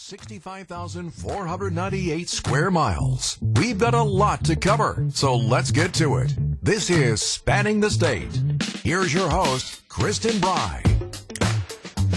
65,498 square miles. We've got a lot to cover, so let's get to it. This is Spanning the State. Here's your host, Kristin Brey.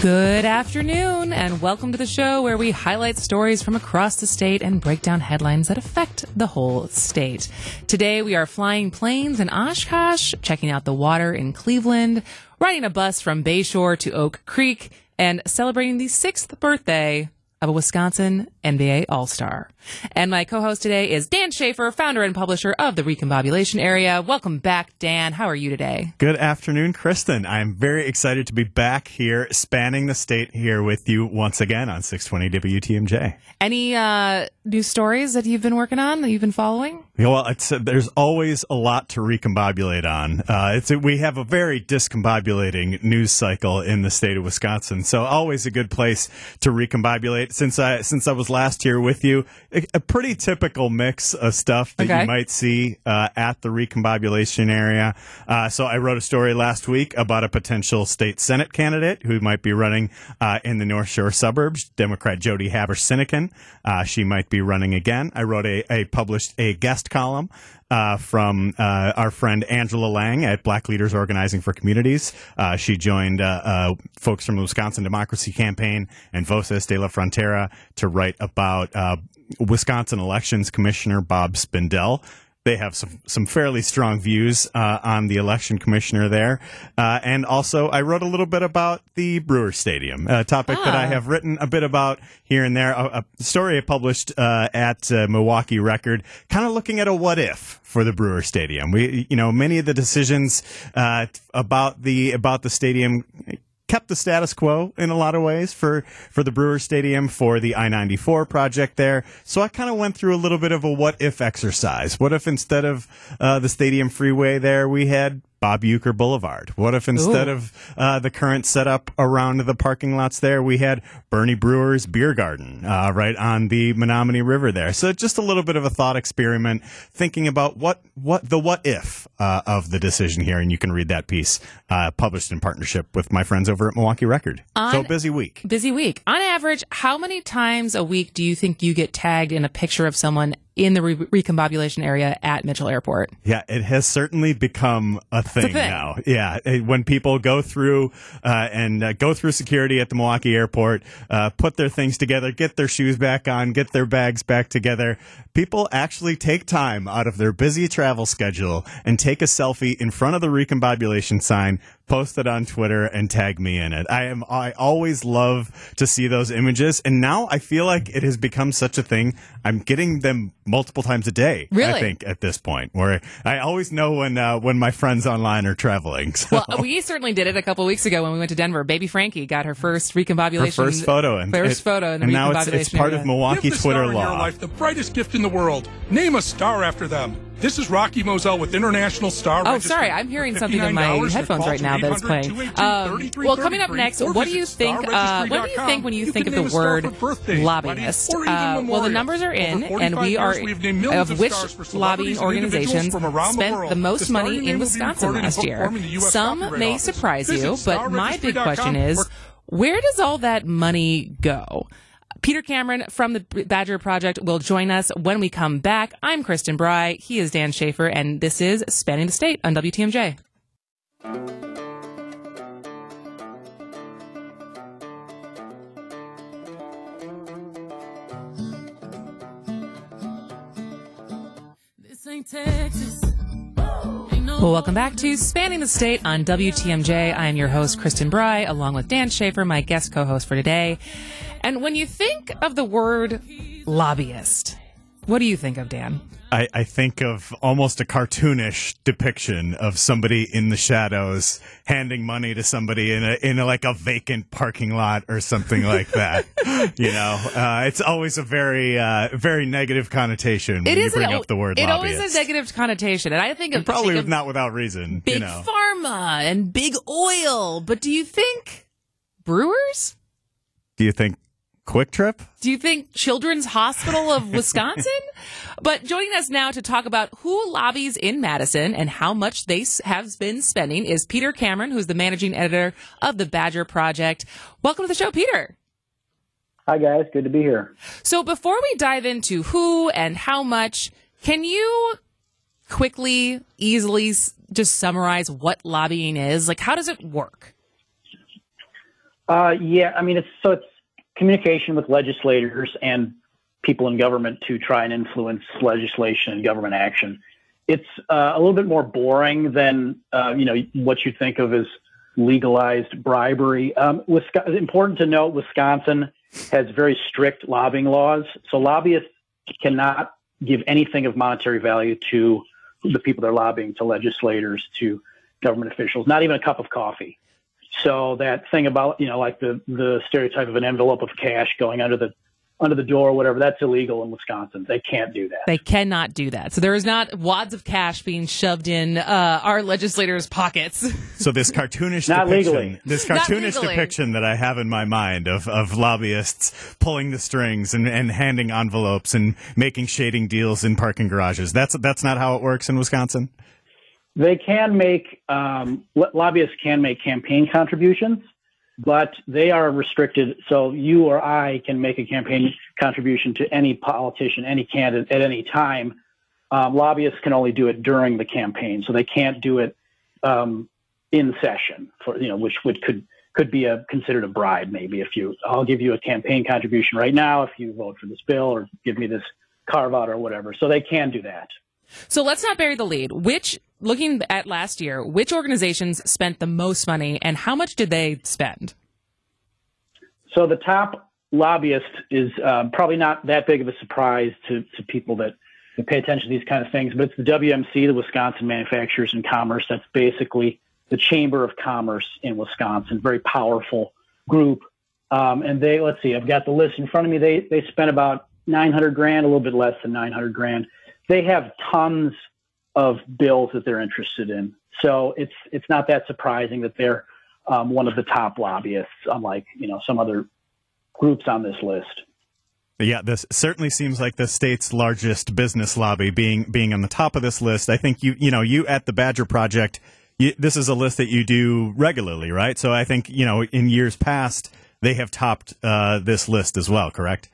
Good afternoon, and welcome to the show where we highlight stories from across the state and break down headlines that affect the whole state. Today, we are flying planes in Oshkosh, checking out the water in Cleveland, riding a bus from Bayshore to Oak Creek, and celebrating the sixth birthday of a Wisconsin NBA All Star. And my co host today is Dan Shafer, founder and publisher of the Recombobulation Area. Welcome back, Dan. How are you today? Good afternoon, Kristen. I'm very excited to be back here, spanning the state here with you once again on 620 WTMJ. Any uh, new stories that you've been working on that you've been following? Yeah, well, it's, uh, there's always a lot to recombobulate on. Uh, it's we have a very discombobulating news cycle in the state of Wisconsin, so always a good place to recombobulate. Since I since I was last here with you, a, a pretty typical mix of stuff that Okay. you might see uh, at the recombobulation area. Uh, so I wrote a story last week about a potential state senate candidate who might be running uh, in the North Shore suburbs, Democrat Jodi Habush Sinykin. Uh, she might be running again. I wrote a, a published a guest column. Uh, from uh, our friend Angela Lang at Black Leaders Organizing for Communities. Uh, she joined uh, uh, folks from the Wisconsin Democracy Campaign and Voces de la Frontera to write about uh, Wisconsin Elections Commissioner Bob Spindell. They have some, some fairly strong views uh, on the election commissioner there. Uh, and also, I wrote a little bit about the Brewer Stadium, a topic that I Ah. have written a bit about here and there. A, a story I published uh, at uh, Milwaukee Record, kind of looking at a what if for the Brewer Stadium. We, you know, many of the decisions uh, about the about the stadium kept the status quo in a lot of ways for for the Brewer Stadium for the I-94 project there. So I kind of went through a little bit of a what if exercise. What if instead of uh, the stadium freeway there we had Bob Uecker Boulevard? What if instead Ooh. of uh, the current setup around the parking lots there, we had Bernie Brewer's Beer Garden uh, right on the Menomonee River there? So just a little bit of a thought experiment, thinking about what what the what if uh, of the decision here, and you can read that piece uh, published in partnership with my friends over at Milwaukee Record. so busy week. Busy week. On average, how many times a week do you think you get tagged in a picture of someone in the re- recombobulation area at Mitchell Airport? Yeah, it has certainly become a thing, thing. now. Yeah, when people go through uh, and uh, go through security at the Milwaukee airport, uh, put their things together, get their shoes back on, get their bags back together, people actually take time out of their busy travel schedule and take a selfie in front of the recombobulation sign. Post it on Twitter and tag me in it. I am. I always love to see those images, and now I feel like it has become such a thing. I'm getting them multiple times a day. Really? I think at this point where I always know when uh, when my friends online are traveling. So Well, we certainly did it a couple weeks ago when we went to Denver. Baby Frankie got her first recombobulation. her first photo and first it- photo in the and now it's, it's part area. of Milwaukee Give the Twitter star in law. your life the brightest gift in the world. Name a star after them. This is Rocky Moselle with International Star. Oh, sorry, I'm hearing something in my $59, headphones right now that's playing. Um, well, coming up next, what do you think? Uh, what do you think when you, starregistry.com. think of the name a star word lobbyist? weddings, or even Uh, well, the numbers are in, and we are years, we've named millions of which lobbying celebrities and individuals organizations spent the most money in Wisconsin last year. form in the US Some may surprise you, but my big question is, where does all that money go? Peter Cameron from the Badger Project will join us when we come back. I'm Kristin Brey. He is Dan Shafer, and this is Spanning the State on WTMJ. This ain't Texas. Well, welcome back to Spanning the State on WTMJ. I am your host, Kristin Brey, along with Dan Shafer, my guest co host for today. And when you think of the word lobbyist, what do you think of, Dan? I, I think of almost a cartoonish depiction of somebody in the shadows handing money to somebody in a in a, like a vacant parking lot or something like that. you know, uh, it's always a very uh, very negative connotation when It you bring an- up the word It lobbyist. always has negative connotation, and I think of Probably think of not without reason. big you know. pharma and big oil. But do you think brewers? Do you think Kwik Trip? Do you think Children's Hospital of Wisconsin? but joining us now to talk about who lobbies in Madison and how much they have been spending is Peter Cameron, who's the managing editor of the Badger Project. Welcome to the show, Peter. Hi, guys. Good to be here. So before we dive into who and how much, can you quickly, easily just summarize what lobbying is? Like, how does it work? Uh, yeah, I mean, it's so it's communication with legislators and people in government to try and influence legislation and government action. It's uh, a little bit more boring than uh, you know what you think of as legalized bribery. Um, important to note, Wisconsin has very strict lobbying laws, so lobbyists cannot give anything of monetary value to the people they're lobbying, to legislators, to government officials, not even a cup of coffee. So that thing about you know like the the stereotype of an envelope of cash going under the under the door or whatever that's illegal in Wisconsin. They can't do that. They cannot do that. So there is not wads of cash being shoved in uh, our legislators' pockets. So this cartoonish Not depiction, legally. this Not cartoonish legally. depiction that I have in my mind of, of lobbyists pulling the strings and, and handing envelopes and making shading deals in parking garages. That's that's not how it works in Wisconsin. They can make um, lobbyists can make campaign contributions, but they are restricted. So you or I can make a campaign contribution to any politician, any candidate at any time. Um, lobbyists can only do it during the campaign, so they can't do it um, in session. For you know, which would could could be a considered a bribe, maybe if you I'll give you a campaign contribution right now if you vote for this bill or give me this carve out or whatever. So they can do that. So let's not bury the lead. Which, looking at last year, which organizations spent the most money and how much did they spend? So the top lobbyist is um, probably not that big of a surprise to, to people that, that pay attention to these kind of things, but it's the WMC, the Wisconsin Manufacturers and Commerce. That's basically the Chamber of Commerce in Wisconsin, very powerful group. Um, and they, let's see, I've got the list in front of me. They, they spent about 900 grand, a little bit less than 900 grand. They have tons of bills that they're interested in. So it's, it's not that surprising that they're um, one of the top lobbyists, unlike, you know, some other groups on this list. Yeah, this certainly seems like the state's largest business lobby being being on the top of this list. I think you you know you at the Badger Project, you, this is a list that you do regularly, right? So I think you know in years past they have topped uh, this list as well. Correct?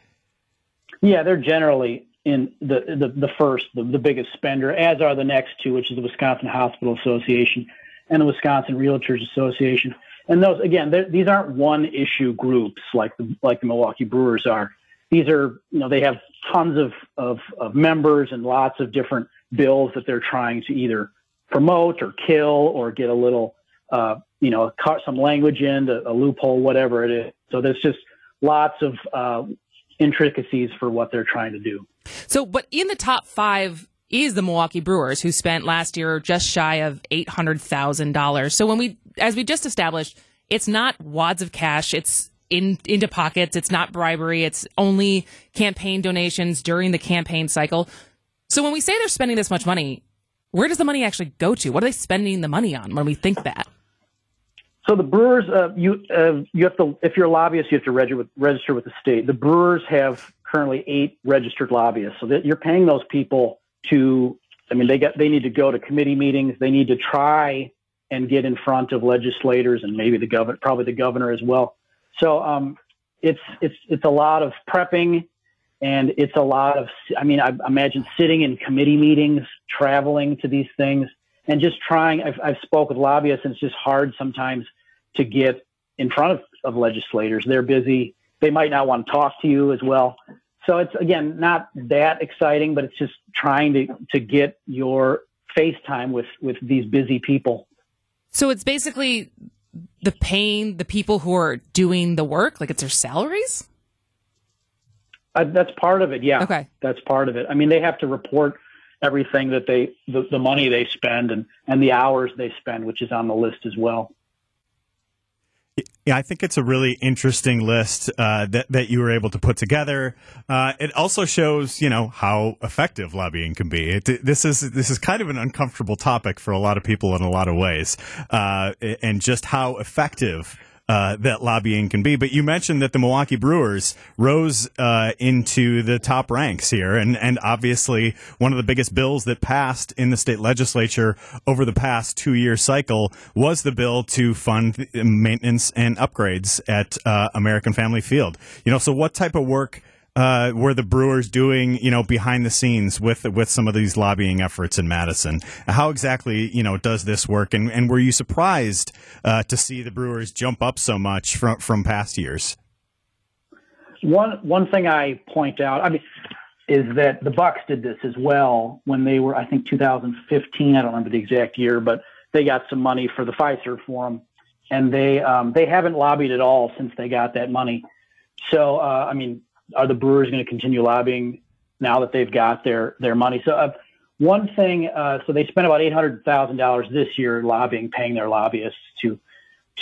Yeah, they're generally in the the, the first, the, the biggest spender, as are the next two, which is the Wisconsin Hospital Association and the Wisconsin Realtors Association. And those again, these aren't one issue groups like the like the Milwaukee Brewers are. These are you know they have tons of of, of members and lots of different bills that they're trying to either promote or kill or get a little uh, you know some language in, a, a loophole, whatever it is. So there's just lots of uh, intricacies for what they're trying to do. So, but in the top five is the Milwaukee Brewers, who spent last year just shy of eight hundred thousand dollars. So, when we, as we just established, it's not wads of cash; it's in into pockets. It's not bribery. It's only campaign donations during the campaign cycle. So, when we say they're spending this much money, where does the money actually go to? What are they spending the money on when we think that? So the brewers, uh, you uh, you have to if you're a lobbyist, you have to register with, register with the state. The brewers have currently eight registered lobbyists, so that you're paying those people to. I mean, they get they need to go to committee meetings. They need to try and get in front of legislators and maybe the governor, probably the governor as well. So um, it's it's it's a lot of prepping, and it's a lot of. I mean, I imagine sitting in committee meetings, traveling to these things, and just trying. I've I've spoke with lobbyists, and it's just hard sometimes to get in front of, of legislators. They're busy. They might not want to talk to you as well. So it's again not that exciting, but it's just trying to to get your FaceTime with with these busy people. So it's basically the paying the people who are doing the work, like it's their salaries. Uh, that's part of it. Yeah. Okay. That's part of it. I mean, they have to report everything that they the, the money they spend and and the hours they spend, which is on the list as well. Yeah, I think it's a really interesting list uh, that that you were able to put together. Uh, it also shows, you know, how effective lobbying can be. It, this is this is kind of an uncomfortable topic for a lot of people in a lot of ways, uh, and just how effective uh, that lobbying can be. But you mentioned that the Milwaukee Brewers rose uh, into the top ranks here, and and obviously one of the biggest bills that passed in the state legislature over the past two year cycle was the bill to fund maintenance and upgrades at uh, American Family Field. You know, so what type of work? Uh, were the Brewers doing, you know, behind the scenes with with some of these lobbying efforts in Madison? How exactly, you know, does this work? And, and were you surprised uh, to see the Brewers jump up so much from from past years? One one thing I point out, I mean, is that the Bucks did this as well when they were, I think, 2015. I don't remember the exact year, but they got some money for the Fiserv Forum, and they um, they haven't lobbied at all since they got that money. So, uh, I mean, are the Brewers going to continue lobbying now that they've got their their money? So uh, one thing, uh, so they spent about eight hundred thousand dollars this year lobbying, paying their lobbyists to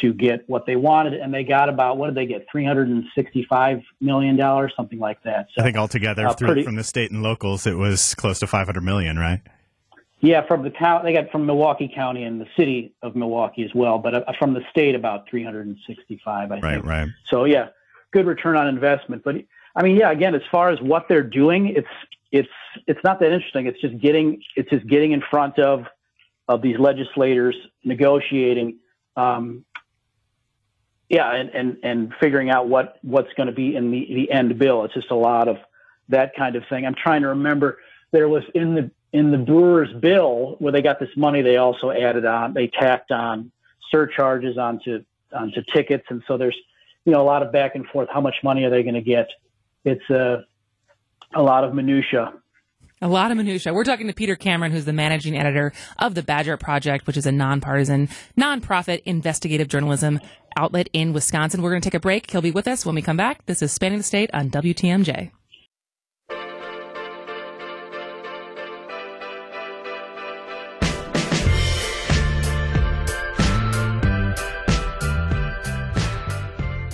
to get what they wanted, and they got about what did they get? Three hundred and sixty-five million dollars, something like that. So, I think altogether, uh, through, pretty, from the state and locals, it was close to five hundred million, right? Yeah, from the count, they got from Milwaukee County and the city of Milwaukee as well, but uh, from the state about three hundred and sixty-five. I right, think. right. So yeah, good return on investment, but I mean, yeah, again, as far as what they're doing, it's it's it's not that interesting. It's just getting it's just getting in front of of these legislators, negotiating, um, yeah, and, and and figuring out what what's going to be in the the end bill. It's just a lot of that kind of thing. I'm trying to remember there was in the in the Brewers bill where they got this money, they also added on they tacked on surcharges onto onto tickets, and so there's you know a lot of back and forth. How much money are they going to get? It's a, a lot of minutia. A lot of minutia. We're talking to Peter Cameron, who's the managing editor of the Badger Project, which is a nonpartisan, nonprofit investigative journalism outlet in Wisconsin. We're going to take a break. He'll be with us when we come back. This is Spanning the State on WTMJ.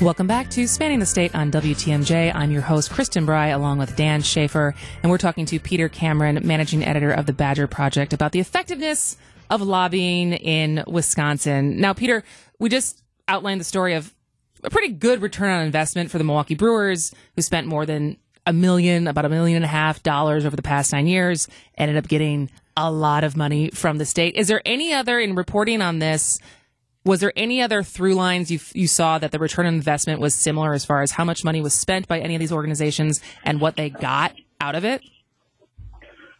Welcome back to Spanning the State on WTMJ. I'm your host, Kristin Brey, along with Dan Shafer, and we're talking to Peter Cameron, managing editor of the Badger Project, about the effectiveness of lobbying in Wisconsin. Now, Peter, we just outlined the story of a pretty good return on investment for the Milwaukee Brewers, who spent more than a million, about a million and a half dollars over the past nine years, ended up getting a lot of money from the state. Is there any other, in reporting on this, was there any other through lines you you saw that the return on investment was similar as far as how much money was spent by any of these organizations and what they got out of it?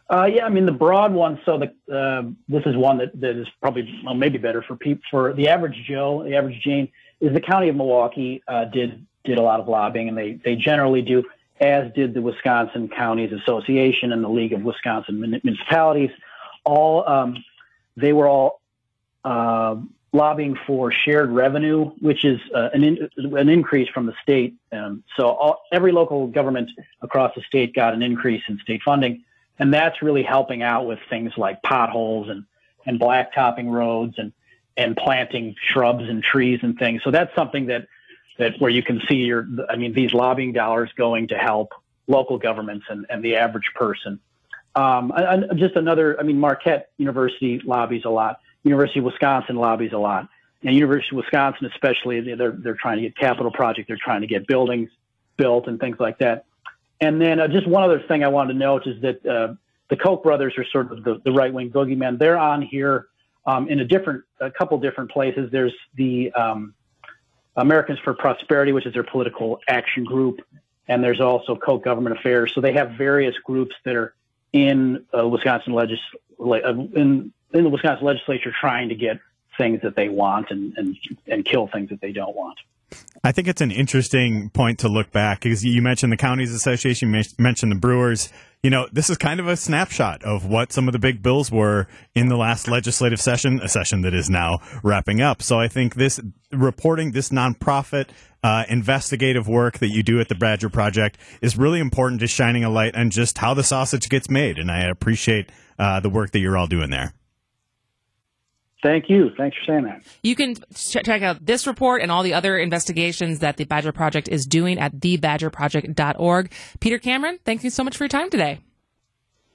Uh, yeah, I mean the broad one. So the uh, this is one that, that is probably well, maybe better for people for the average Joe, the average Jane. Is the county of Milwaukee uh, did did a lot of lobbying, and they they generally do, as did the Wisconsin Counties Association and the League of Wisconsin Municipalities. All um, they were all uh, lobbying for shared revenue, which is uh, an, in, an increase from the state. Um, so all, every local government across the state got an increase in state funding, and that's really helping out with things like potholes and and blacktopping roads and and planting shrubs and trees and things. So that's something that that where you can see your, I mean, these lobbying dollars going to help local governments and, and the average person. Um, just another, I mean, Marquette University lobbies a lot. University of Wisconsin lobbies a lot. And University of Wisconsin, especially, they're, they're trying to get capital project. They're trying to get buildings built and things like that. And then uh, just one other thing I wanted to note is that uh, the Koch brothers are sort of the, the right wing boogeymen. They're on here um, in a different, a couple different places. There's the um, Americans for Prosperity, which is their political action group, and there's also Koch Government Affairs. So they have various groups that are in uh, Wisconsin legis- uh, in in the Wisconsin legislature trying to get things that they want and, and, and kill things that they don't want. I think it's an interesting point to look back because you mentioned the counties association, you mentioned the Brewers. You know, this is kind of a snapshot of what some of the big bills were in the last legislative session, a session that is now wrapping up. So I think this reporting, this nonprofit uh, investigative work that you do at the Badger Project is really important to shining a light on just how the sausage gets made. And I appreciate uh, the work that you're all doing there. Thank you. Thanks for saying that. You can ch- check out this report and all the other investigations that the Badger Project is doing at thebadgerproject.org. Peter Cameron, thank you so much for your time today.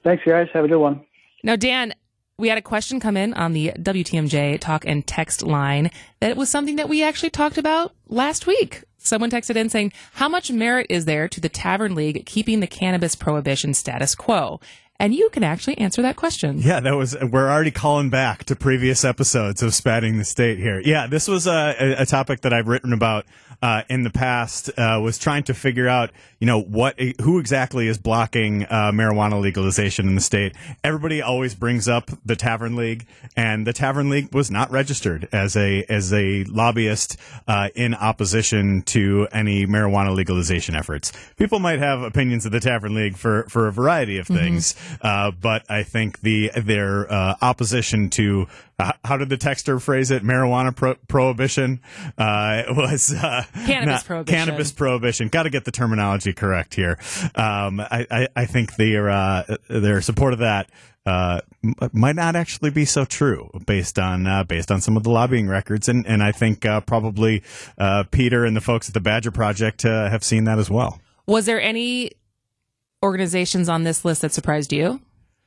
Thanks, guys. Have a good one. Now, Dan, we had a question come in on the WTMJ talk and text line that was something that we actually talked about last week. Someone texted in saying, How much merit is there to the Tavern League keeping the cannabis prohibition status quo? And you can actually answer that question. Yeah, that was. We're already calling back to previous episodes of spanning the state here. Yeah, this was a, a topic that I've written about uh, in the past. Uh, was trying to figure out, you know, what who exactly is blocking uh, marijuana legalization in the state. Everybody always brings up the Tavern League, and the Tavern League was not registered as a as a lobbyist uh, in opposition to any marijuana legalization efforts. People might have opinions of the Tavern League for for a variety of things. Uh, but I think the their uh, opposition to uh, how did the texter phrase it? Marijuana pro- prohibition uh, was uh, Cannabis prohibition. Cannabis prohibition. Got to get the terminology correct here. Um, I, I, I think their uh, their support of that. Uh, might not actually be so true based on uh, based on some of the lobbying records, and and I think uh, probably uh, Peter and the folks at the Badger Project uh, have seen that as well. Was there any organizations on this list that surprised you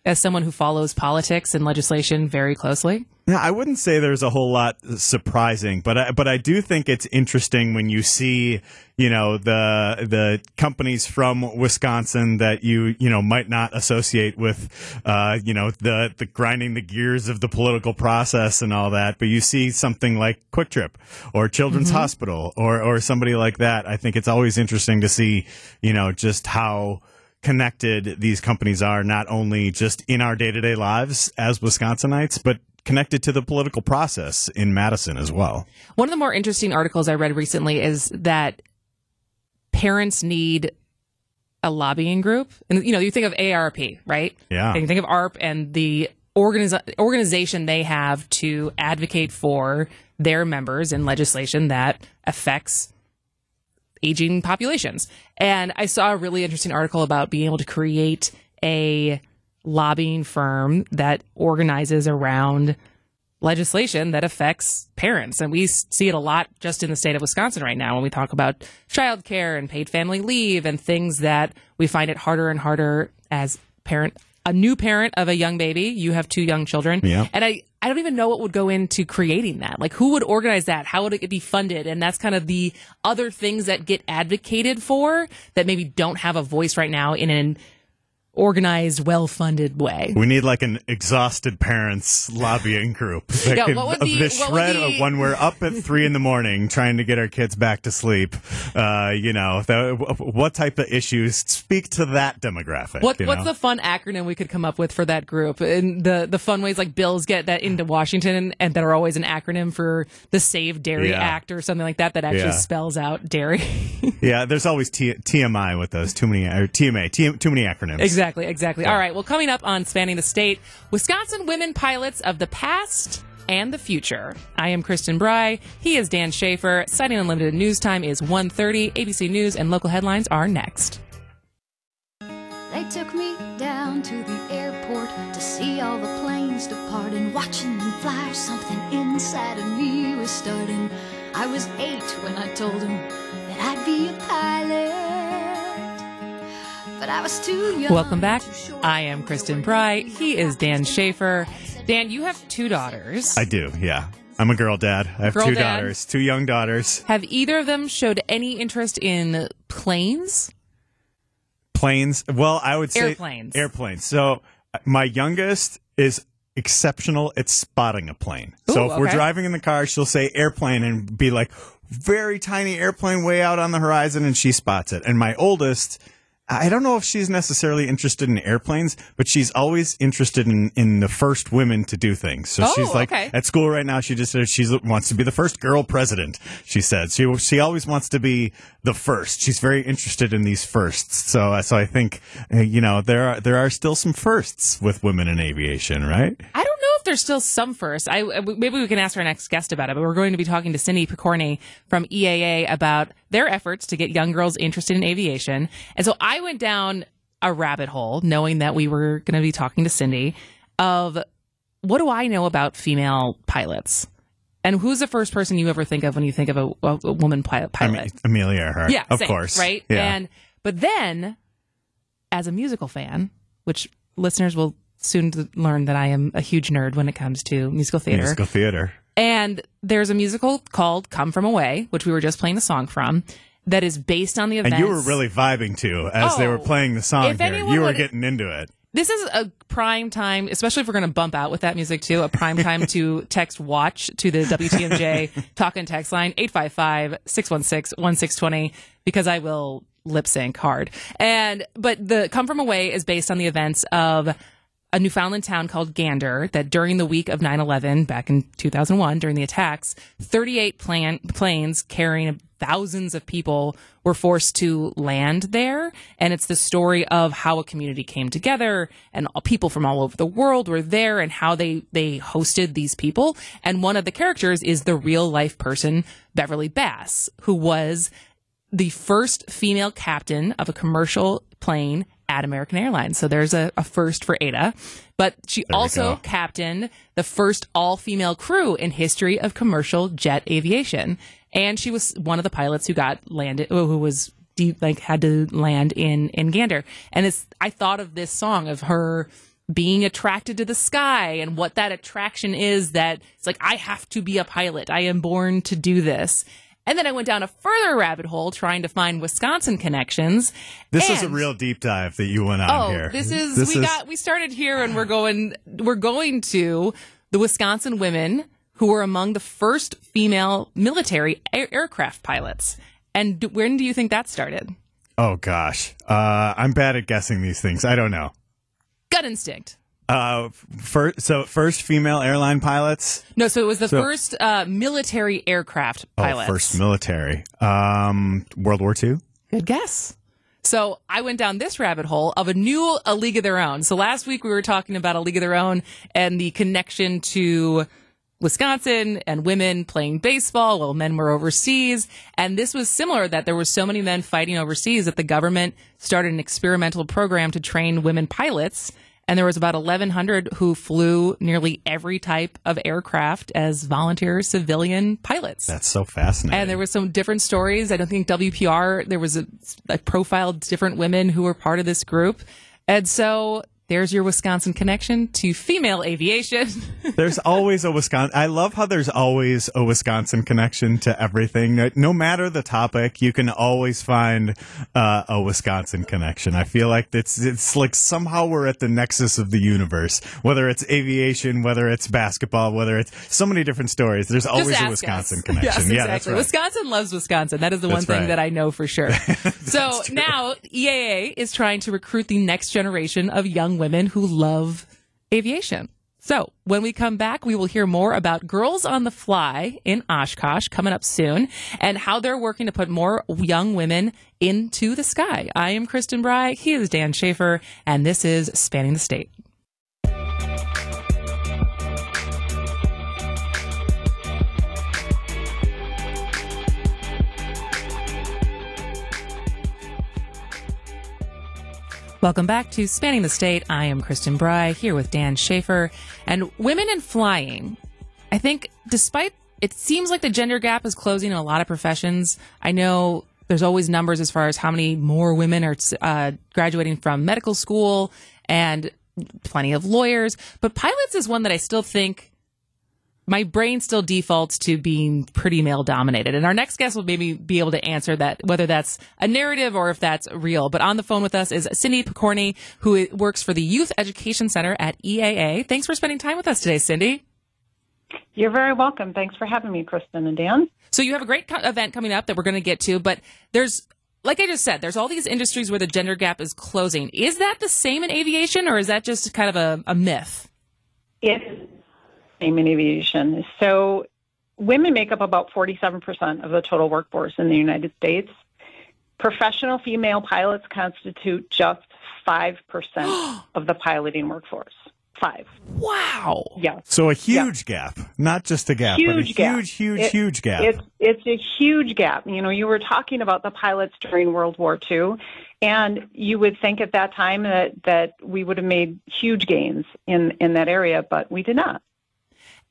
as someone who follows politics and legislation very closely? Yeah, I wouldn't say there's a whole lot surprising, but I, but I do think it's interesting when you see, you know, the the companies from Wisconsin that you you know might not associate with, uh, you know, the the grinding the gears of the political process and all that, but you see something like Kwik Trip or Children's Hospital or or somebody like that. I think it's always interesting to see, you know, just how connected these companies are not only just in our day-to-day lives as Wisconsinites, but connected to the political process in Madison as well. One of the more interesting articles I read recently is that parents need a lobbying group. And, you know, you think of ARP, right? Yeah. And you think of ARP and the organiz- organization they have to advocate for their members in legislation that affects aging populations. And I saw a really interesting article about being able to create a lobbying firm that organizes around legislation that affects parents. And we see it a lot just in the state of Wisconsin right now when we talk about childcare and paid family leave and things that we find it harder and harder as parent a new parent of a young baby. You have two young children. Yeah. And I, I don't even know what would go into creating that. Like who would organize that? How would it be funded? And that's kind of the other things that get advocated for that maybe don't have a voice right now in an organized, well-funded way. We need like an exhausted parents lobbying group. That Yeah, could- what would of the- this what would shred the- of when we're up at three in the morning trying to get our kids back to sleep. Uh, you know, the, what type of issues speak to that demographic? What what's know? the fun acronym we could come up with for that group? And the the fun ways like bills get that into Washington and that are always an acronym for the Save Dairy Yeah. Act or something like that that actually Yeah. spells out dairy. Yeah, there's always T- TMI with those. Too many, or TMA, T- too many acronyms. exactly, exactly. Exactly. All right. Well, coming up on Spanning the State, Wisconsin women pilots of the past and the future. I am Kristin Brey. He is Dan Shafer. Citing Unlimited News Time is 1.30. ABC News and local headlines are next. They took me down to the airport to see all the planes depart and watching them fly. Something inside of me was starting. I was eight when I told him that I'd be a pilot. Welcome back. too short I am Kristin Brey. He is Dan Shafer. Dan, you have two daughters. I do. Yeah, I'm a girl dad. I have Girl two dad. daughters, two young daughters. Have either of them showed any interest in planes? Planes. Well, I would say Airplanes. Airplanes. So uh, my youngest is exceptional at spotting a plane. so Ooh, if we're driving in the car, she'll say airplane and be like very tiny airplane way out on the horizon and she spots it. And my oldest I don't know if she's necessarily interested in airplanes, but she's always interested in, in the first women to do things. So Oh, she's like okay. at school right now. She just she wants to be the first girl president. She said she she always wants to be the first. She's very interested in these firsts. So so I think uh, you know there are there are still some firsts with women in aviation, right? I don't know if there's still some first. I uh, maybe we can ask our next guest about it. But we're going to be talking to Cindy Picorni from EAA about their efforts to get young girls interested in aviation. And so I went down a rabbit hole, knowing that we were going to be talking to Cindy of what do I know about female pilots. And who's the first person you ever think of when you think of a, a, woman pilot? I mean, Amelia Earhart, Yeah, of same, course, right? Yeah. And but then, as a musical fan, which listeners will soon to learn that I am a huge nerd when it comes to musical theater. Musical theater. And there's a musical called Come From Away, which we were just playing the song from, that is based on the events. And you were really vibing to as they Oh, were playing the song here. You were would- getting into it. This is a prime time, especially if we're going to bump out with that music too, a prime time to text watch to the WTMJ talk and text line 855-616-1620 because I will lip sync hard. And, but the Come From Away is based on the events of a Newfoundland town called Gander that during the week of 9-11 back in 2001 during the attacks 38 plan- planes carrying thousands of people were forced to land there. And it's the story of how a community came together and people from all over the world were there and how they they hosted these people. And one of the characters is the real life person Beverly Bass who was the first female captain of a commercial plane at American Airlines. So there's a, a first for Ada. But she we also captained the first all female crew in history of commercial jet aviation. And she was one of the pilots who got landed, who was deep, like had to land in, in Gander. And it's, I thought of this song of her being attracted to the sky and what that attraction is that it's like, I have to be a pilot. I am born to do this. And then I went down a further rabbit hole trying to find Wisconsin connections. This is a real deep dive that you went on Oh, here. this is we got we started here and we're going we're going to the Wisconsin women who were among the first female military air- aircraft pilots. And d- when do you think that started? Oh gosh, uh, I'm bad at guessing these things. I don't know. Gut instinct. Uh, first, so first female airline pilots. No, so it was the So- first uh, military aircraft pilots. Oh, first military. Um, World War II. Good guess. So I went down this rabbit hole of a new A League of Their Own. So last week we were talking about A League of Their Own and the connection to Wisconsin and women playing baseball while men were overseas. And this was similar that there were so many men fighting overseas that the government started an experimental program to train women pilots. And there was about 1,100 who flew nearly every type of aircraft as volunteer civilian pilots. That's so fascinating. And there was some different stories. I don't think WPR, there was a, a profiled different women who were part of this group. And so there's your Wisconsin connection to female aviation. There's always a Wisconsin. I love how there's always a Wisconsin connection to everything. No- matter the topic, you can always find uh, a Wisconsin connection. I feel like it's it's like somehow we're at the nexus of the universe. Whether it's aviation, whether it's basketball, whether it's so many different stories. There's always a Wisconsin us. connection. Yes, Yeah, exactly. that's right. Wisconsin loves Wisconsin. That is the one thing right. that I know for sure. so now EAA is trying to recruit the next generation of young women who love aviation. So when we come back, we will hear more about Girls on the Fly in Oshkosh coming up soon and how they're working to put more young women into the sky. I am Kristin Brey. He is Dan Shafer, and this is Spanning the State. Welcome back to Spanning the State. I am Kristin Brey here with Dan Shafer and women in flying. I think despite it seems like the gender gap is closing in a lot of professions. I know there's always numbers as far as how many more women are uh, graduating from medical school and plenty of lawyers, but pilots is one that I still think my brain still defaults to being pretty male dominated. And our next guest will maybe be able to answer that, whether that's a narrative or if that's real. But on the phone with us is Cindy Picorni, who works for the Youth Education Center at EAA. Thanks for spending time with us today, Cindy. You're very welcome. Thanks for having me, Kristen and Dan. So you have a great co- event coming up that we're going to get to, but there's, like I just said, there's all these industries where the gender gap is closing. Is that the same in aviation or is that just kind of a, a myth? It is same in aviation. So women make up about 47% of the total workforce in the United States. Professional female pilots constitute just 5% of the piloting workforce. Five. Wow. Yeah. So a huge gap, not just a gap, but a Huge gap. huge, huge, It- huge gap. It's it's a huge gap. You know, you were talking about the pilots during World War II, and you would think at that time that that we would have made huge gains in in that area, but we did not.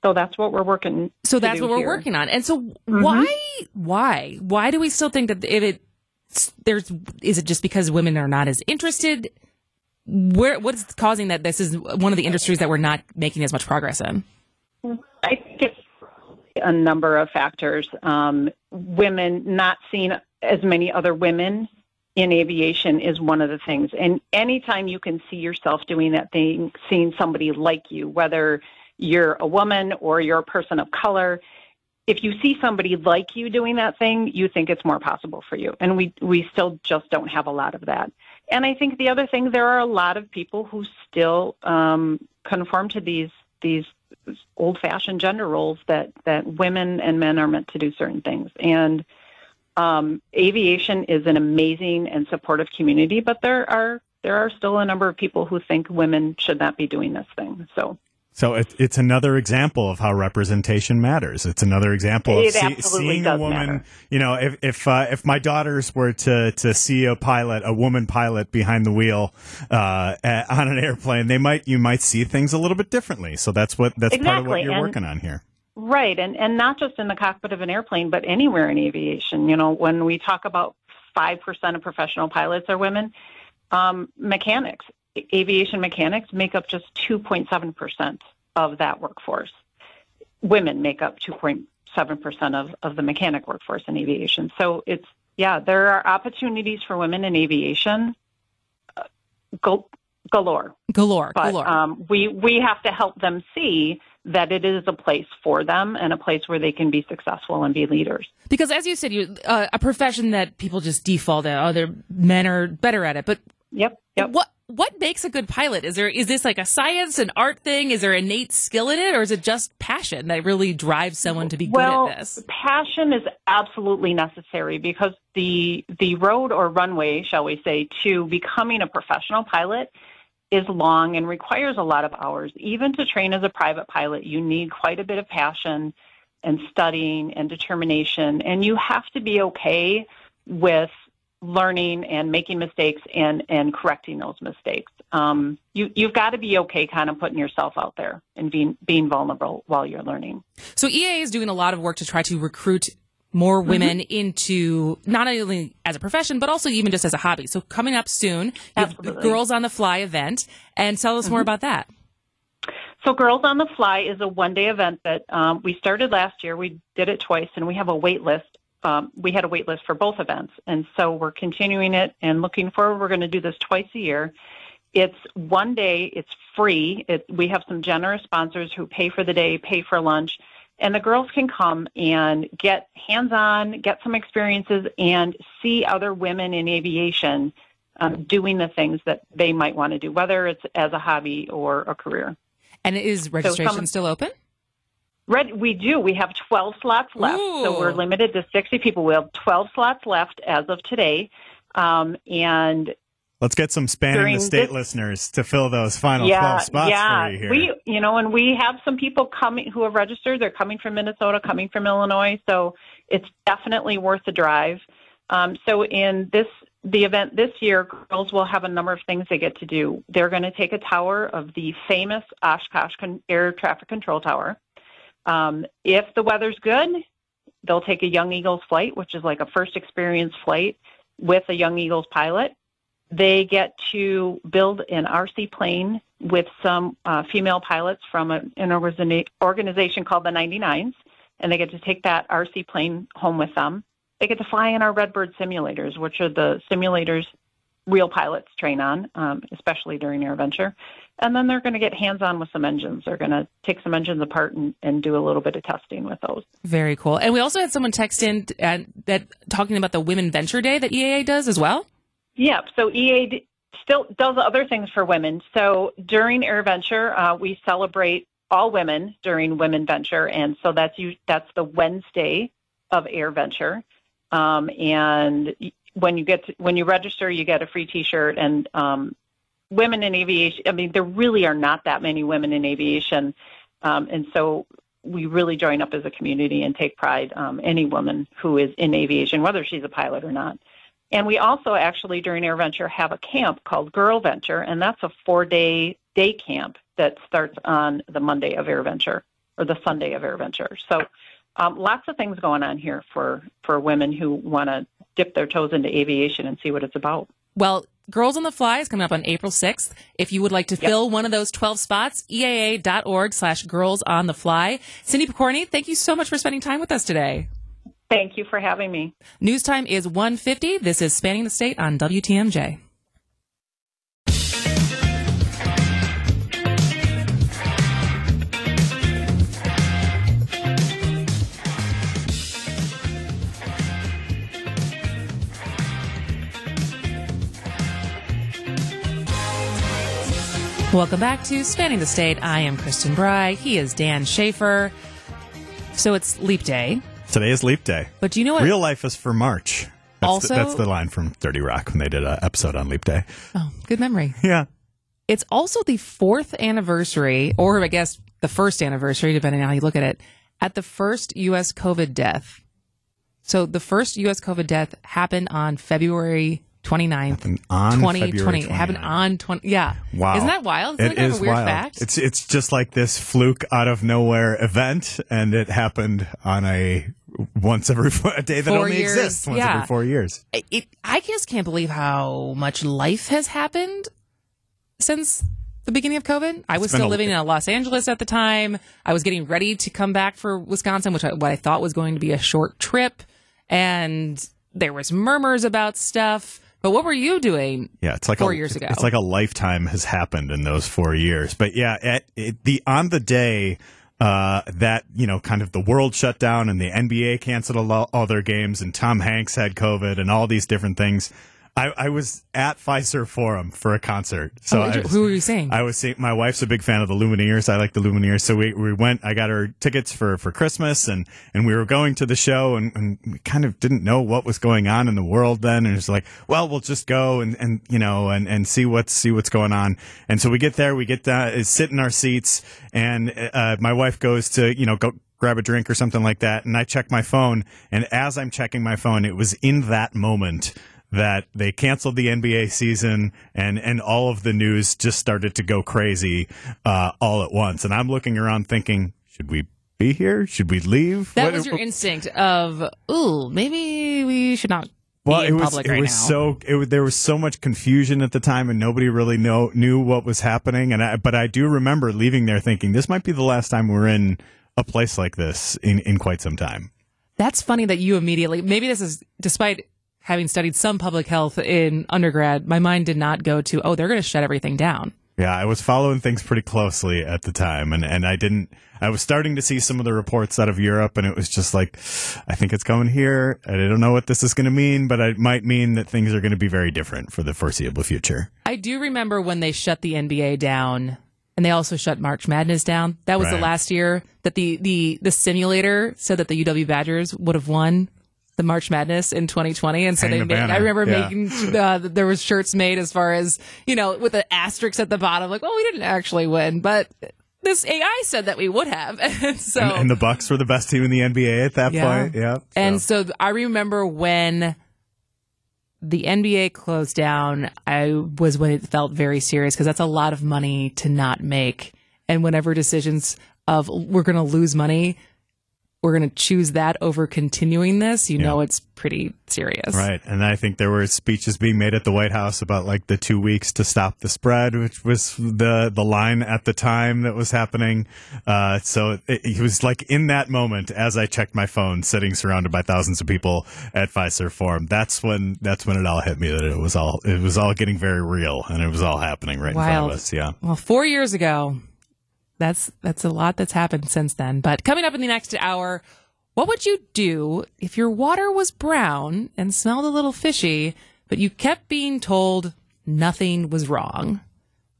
So that's what we're working. So that's what we're here. working on. And so why why why do we still think that if it there's is it just because women are not as interested where what's causing that? This is one of the industries that we're not making as much progress in. I think it's a number of factors. Um, women not seeing as many other women in aviation is one of the things. And anytime you can see yourself doing that thing, seeing somebody like you, whether you're a woman or you're a person of color, if you see somebody like you doing that thing, you think it's more possible for you. And we we still just don't have a lot of that. And I think the other thing, there are a lot of people who still um, conform to these these old fashioned gender roles that that women and men are meant to do certain things. And um, aviation is an amazing and supportive community, but there are there are still a number of people who think women should not be doing this thing. So So it, it's another example of how representation matters. It's another example of see- seeing a woman. matter. You know, if if uh, if my daughters were to to see a pilot, a woman pilot behind the wheel uh, a- on an airplane, they might you might see things a little bit differently. So that's what that's part of what Exactly, you're and- working on here. Right, and and not just in the cockpit of an airplane, but anywhere in aviation. You know, when we talk about five percent of professional pilots are women, um, mechanics, aviation mechanics make up just two point seven percent of that workforce. Women make up two point seven percent of of the mechanic workforce in aviation. So it's yeah, there are opportunities for women in aviation uh, gal- galore Galore, but galore. um, we we have to help them see that it is a place for them and a place where they can be successful and be leaders. Because as you said, you uh, a profession that people just default at. Oh, men are better at it. But Yep, yep. what what makes a good pilot? Is there is this like a science, an art thing? Is there innate skill in it, or is it just passion that really drives someone to be well, good at this? passion is absolutely necessary because the the road or runway, shall we say, to becoming a professional pilot is long and requires a lot of hours. Even to train as a private pilot, you need quite a bit of passion and studying and determination, and you have to be okay with learning and making mistakes and and correcting those mistakes. Um, you you've got to be okay, kind of putting yourself out there and being being vulnerable while you're learning. So EAA is doing a lot of work to try to recruit more women into not only as a profession but also even just as a hobby. So coming up soon, you have the Girls on the Fly event, and tell us more about that. So, Girls on the Fly is a one day event that um, we started last year. We did it twice, and we have a wait list. Um, we had a wait list for both events, and so we're continuing it and looking forward. We're going to do this twice a year. It's one day. It's free. It, we have some generous sponsors who pay for the day, pay for lunch, and the girls can come and get hands on, get some experiences, and see other women in aviation um, doing the things that they might want to do, whether it's as a hobby or a career. And is registration some- still open? Red, we do. We have 12 slots left. So we're limited to 60 people. We have 12 slots left as of today. Um, and Let's get some spanning During the state this- listeners to fill those final yeah, twelve spots yeah. for you here. We, you know, and we have some people coming who have registered. They're coming from Minnesota, coming from Illinois. So it's definitely worth the drive. Um, so in this, the event this year, girls will have a number of things they get to do. They're going to take a tower of the famous Oshkosh Con- Air Traffic Control Tower. Um, if the weather's good, they'll take a Young Eagles flight, which is like a first experience flight with a Young Eagles pilot. They get to build an RC plane with some uh, female pilots from a, an organization called the 99s, and they get to take that RC plane home with them. They get to fly in our Redbird simulators, which are the simulators real pilots train on, um, especially during Air Venture. And then they're going to get hands on with some engines. They're going to take some engines apart and, and do a little bit of testing with those. Very cool. And we also had someone text in uh, that talking about the Women Venture Day that EAA does as well. Yeah, so EAA d- still does other things for women. So during Air Venture, uh, we celebrate all women during Women Venture, and so that's you. That's the Wednesday of Air Venture. Um, and when you get to, when you register, you get a free T-shirt. And um, women in aviation. I mean, there really are not that many women in aviation, um, and so we really join up as a community and take pride. Um, any woman who is in aviation, whether she's a pilot or not. And we also actually during Air Venture have a camp called Girl Venture, and that's a four day day camp that starts on the Monday of Air Venture or the Sunday of Air Venture. So um, lots of things going on here for, for women who want to dip their toes into aviation and see what it's about. Well, Girls on the Fly is coming up on April 6th. If you would like to fill one of those 12 spots, eaa.org slash girls on the fly. Cindy Picorni, thank you so much for spending time with us today. Thank you for having me. News time is 150. This is Spanning the State on WTMJ. Welcome back to Spanning the State. I am Kristin Brey. He is Dan Shafer. So it's Leap Day. Today is Leap Day. But do you know what? Real life is for March. That's Also- the, that's the line from 30 Rock when they did an episode on Leap Day. Oh, good memory. Yeah. It's also the fourth anniversary, or I guess the first anniversary, depending on how you look at it, at the first U.S. COVID death. So the first U.S. COVID death happened on February 29th, Happened on 2020. February It happened on 20. Yeah. Wow. Isn't that wild? Isn't It that kind of a weird wild. fact? It's it's just like this fluke out of nowhere event, and it happened on a once every a day that Four only years, exists once yeah. every four years. it, it, I just can't believe how much life has happened since the beginning of COVID. I was still a- living in Los Angeles at the time. I was getting ready to come back for Wisconsin, which I, what I thought was going to be a short trip, and there was murmurs about stuff. But what were you doing? Yeah, it's like Four a, years ago. It's like a lifetime has happened in those four years. But yeah, at, it, the on the day uh, that you know, kind of the world shut down and the NBA canceled all, all their games, and Tom Hanks had COVID, and all these different things. I, I was at Fiserv Forum for a concert. So Oh, was- who were you seeing? I was seeing my wife's a big fan of the Lumineers. I like the Lumineers, so we, we went. I got her tickets for, for Christmas, and, and we were going to the show, and, and we kind of didn't know what was going on in the world then, and it's like, well, we'll just go and, and you know and, and see what's see what's going on. And so we get there, we get down, uh, sit in our seats, and uh, my wife goes to you know go grab a drink or something like that, and I check my phone, and as I'm checking my phone, it was in that moment that they canceled the NBA season and and all of the news just started to go crazy uh, all at once. And I'm looking around thinking, should we be here? Should we leave? that What- was your instinct of, ooh, maybe we should not well, it was it right was now. so it, was- there was so much confusion at the time, and nobody really know knew what was happening. And I, but I do remember leaving there thinking this might be the last time we're in a place like this in in quite some time. That's funny that you immediately, maybe this is despite having studied some public health in undergrad, my mind did not go to, oh, they're going to shut everything down. Yeah, I was following things pretty closely at the time, and, and I didn't. I was starting to see some of the reports out of Europe, and it was just like, I think it's coming here. I don't know what this is going to mean, but it might mean that things are going to be very different for the foreseeable future. I do remember when they shut the NBA down and they also shut March Madness down. That was the last year that the, the, the simulator said that the UW Badgers would have won the March Madness in 2020. And so Hang they the made, banner. I remember Yeah. making, uh, there was shirts made as far as, you know, with the asterisks at the bottom, like, well, we didn't actually win, but this AI said that we would have. And so, And, and the Bucks were the best team in the NBA at that Yeah. point. Yeah, And so. so I remember when the NBA closed down, I was when it felt very serious because that's a lot of money to not make. And whenever decisions of we're going to lose money, we're going to choose that over continuing this, you know it's pretty serious. Right. And I think there were speeches being made at the White House about like the two weeks to stop the spread, which was the, the line at the time that was happening. Uh, so it, it was like in that moment, as I checked my phone, sitting surrounded by thousands of people at Fiserv Forum, that's when, that's when it all hit me that it was all, it was all getting very real and it was all happening right in front of us. Yeah. Well, four years ago, that's that's a lot that's happened since then. But coming up in the next hour, what would you do if your water was brown and smelled a little fishy, but you kept being told nothing was wrong?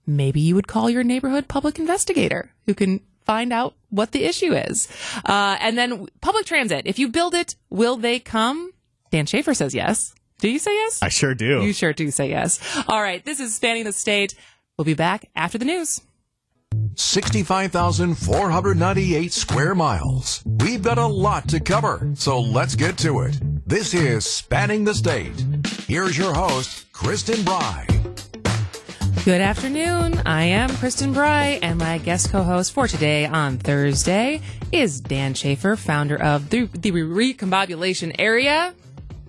Maybe you would call your neighborhood public investigator who can find out what the issue is. Uh, and then public transit. If you build it, will they come? Dan Shafer says yes. Do you say yes? I sure do. You sure do say yes. All right. This is Spanning the State. We'll be back after the news. 65,498 square miles. We've got a lot to cover, so let's get to it. This is Spanning the State. Here's your host, Kristin Brey. Good afternoon. I am Kristin Brey, and my guest co-host for today on Thursday is Dan Shafer, founder of the, the Recombobulation Area.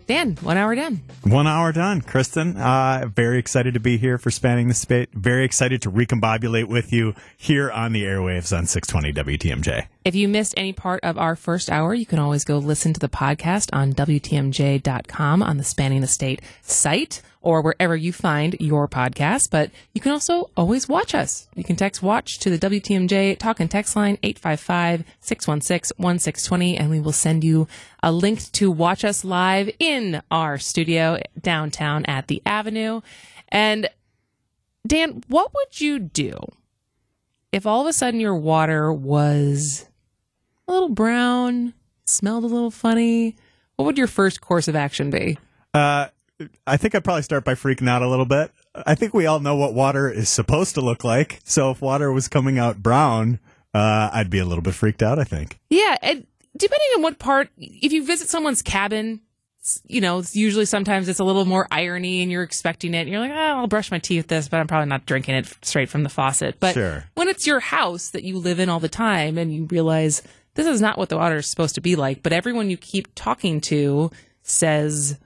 Dan, one hour done. One hour done, Kristin. Uh, very excited to be here for Spanning the State. Very excited to recombobulate with you here on the airwaves on 620 WTMJ. If you missed any part of our first hour, you can always go listen to the podcast on WTMJ.com on the Spanning the State site or wherever you find your podcast. But you can also always watch us. You can text watch to the WTMJ talk and text line 855 616 1620, and we will send you a link to watch us live in our studio downtown at the Avenue. And Dan, what would you do if all of a sudden your water was a little brown, smelled a little funny? What would your first course of action be? Uh, I think I'd probably start by freaking out a little bit. I think we all know what water is supposed to look like. So if water was coming out brown, uh, I'd be a little bit freaked out, I think. Yeah, and depending on what part, if you visit someone's cabin, you know, it's usually sometimes it's a little more irony and you're expecting it. And you're like, oh, I'll brush my teeth with this, but I'm probably not drinking it straight from the faucet. But Sure. when it's your house that you live in all the time and you realize this is not what the water is supposed to be like, but everyone you keep talking to says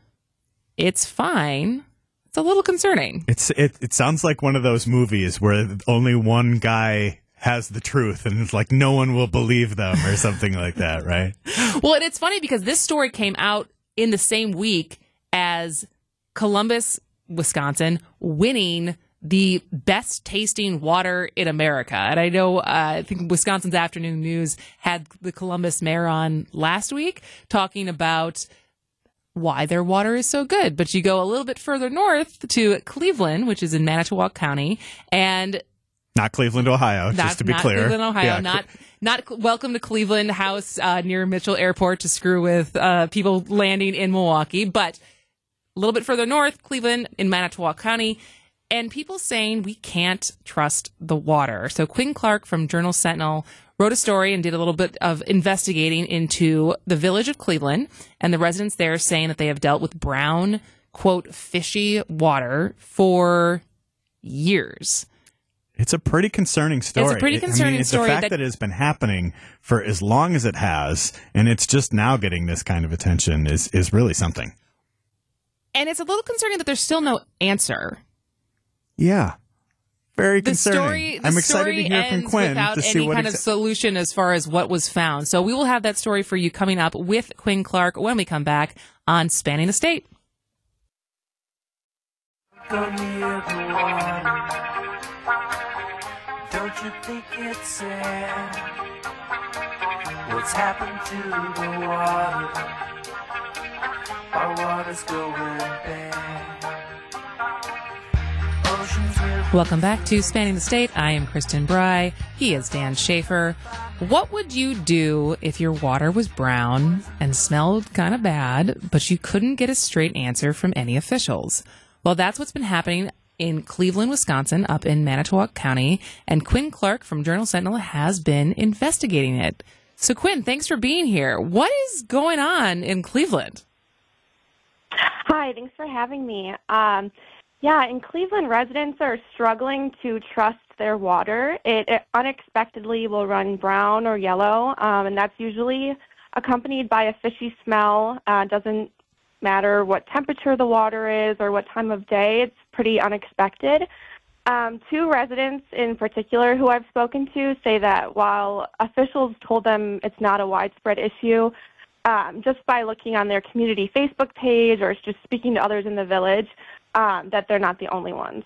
it's fine, it's a little concerning. It's it. It sounds like one of those movies where only one guy has the truth, and it's like no one will believe them or something like that, right? Well, and it's funny because this story came out in the same week as Columbus, Wisconsin, winning the best tasting water in America. And I know, uh, I think Wisconsin's Afternoon News had the Columbus mayor on last week talking about why their water is so good. But you go a little bit further north to Cleveland, which is in Manitowoc County, and Not Cleveland, Ohio, not, just to be not clear. Cleveland, Ohio. Yeah, not not welcome to Cleveland House uh, near Mitchell Airport to screw with uh, people landing in Milwaukee, but a little bit further north, Cleveland in Manitowoc County, and people saying we can't trust the water. So Quinn Clark from Journal Sentinel wrote a story and did a little bit of investigating into the village of Cleveland and the residents there saying that they have dealt with brown, quote, fishy water for years. It's a pretty concerning story. pretty It- I concerning mean, it's story The fact that- that, it's been happening for as long as it has, and it's just now getting this kind of attention is is really something. And it's a little concerning that there's still no answer. Yeah, very the concerning. story the I'm excited story to hear from Quinn without to see what any what kind of solution as far as what was found. So we will have that story for you coming up with Quinn Clark when we come back on Spanning the State. go near the water. Don't you think it's sad? What's happened to the water? Our water's going bad. Welcome back to Spanning the State. I am Kristin Brey. He is Dan Shafer. What would you do if your water was brown and smelled kind of bad, but you couldn't get a straight answer from any officials? Well, that's what's been happening in Cleveland, Wisconsin, up in Manitowoc County, and Quinn Clark from Journal Sentinel has been investigating it. So, Quinn, thanks for being here. What is going on in Cleveland? Hi, thanks for having me. Um, yeah, in Cleveland, residents are struggling to trust their water. It, it unexpectedly will run brown or yellow, um, and that's usually accompanied by a fishy smell. Uh, doesn't matter what temperature the water is or what time of day, it's pretty unexpected. Um, two residents in particular who I've spoken to say that while officials told them it's not a widespread issue, um, just by looking on their community Facebook page or just speaking to others in the village, um, that they're not the only ones.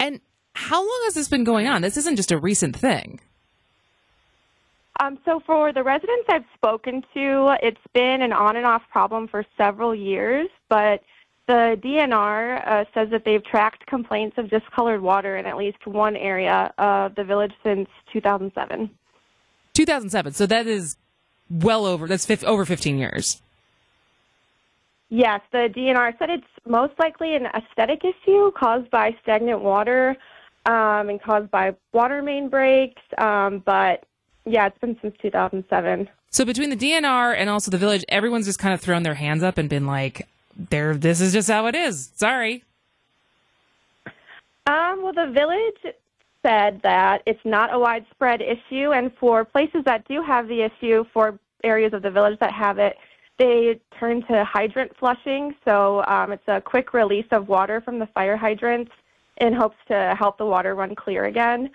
And how long has this been going on? This isn't just a recent thing. Um, so for the residents I've spoken to, it's been an on and off problem for several years, but the DNR uh, says that they've tracked complaints of discolored water in at least one area of the village since 2007. 2007. So that is well over, that's fif- over 15 years. Yes, the DNR said it's most likely an aesthetic issue caused by stagnant water um, and caused by water main breaks. Um, but yeah, it's been since 2007. So between the DNR and also the village, everyone's just kind of thrown their hands up and been like, "There, this is just how it is." Sorry. Um, well, the village said that it's not a widespread issue, and for places that do have the issue, for areas of the village that have it, they turn to hydrant flushing. So um, it's a quick release of water from the fire hydrants in hopes to help the water run clear again.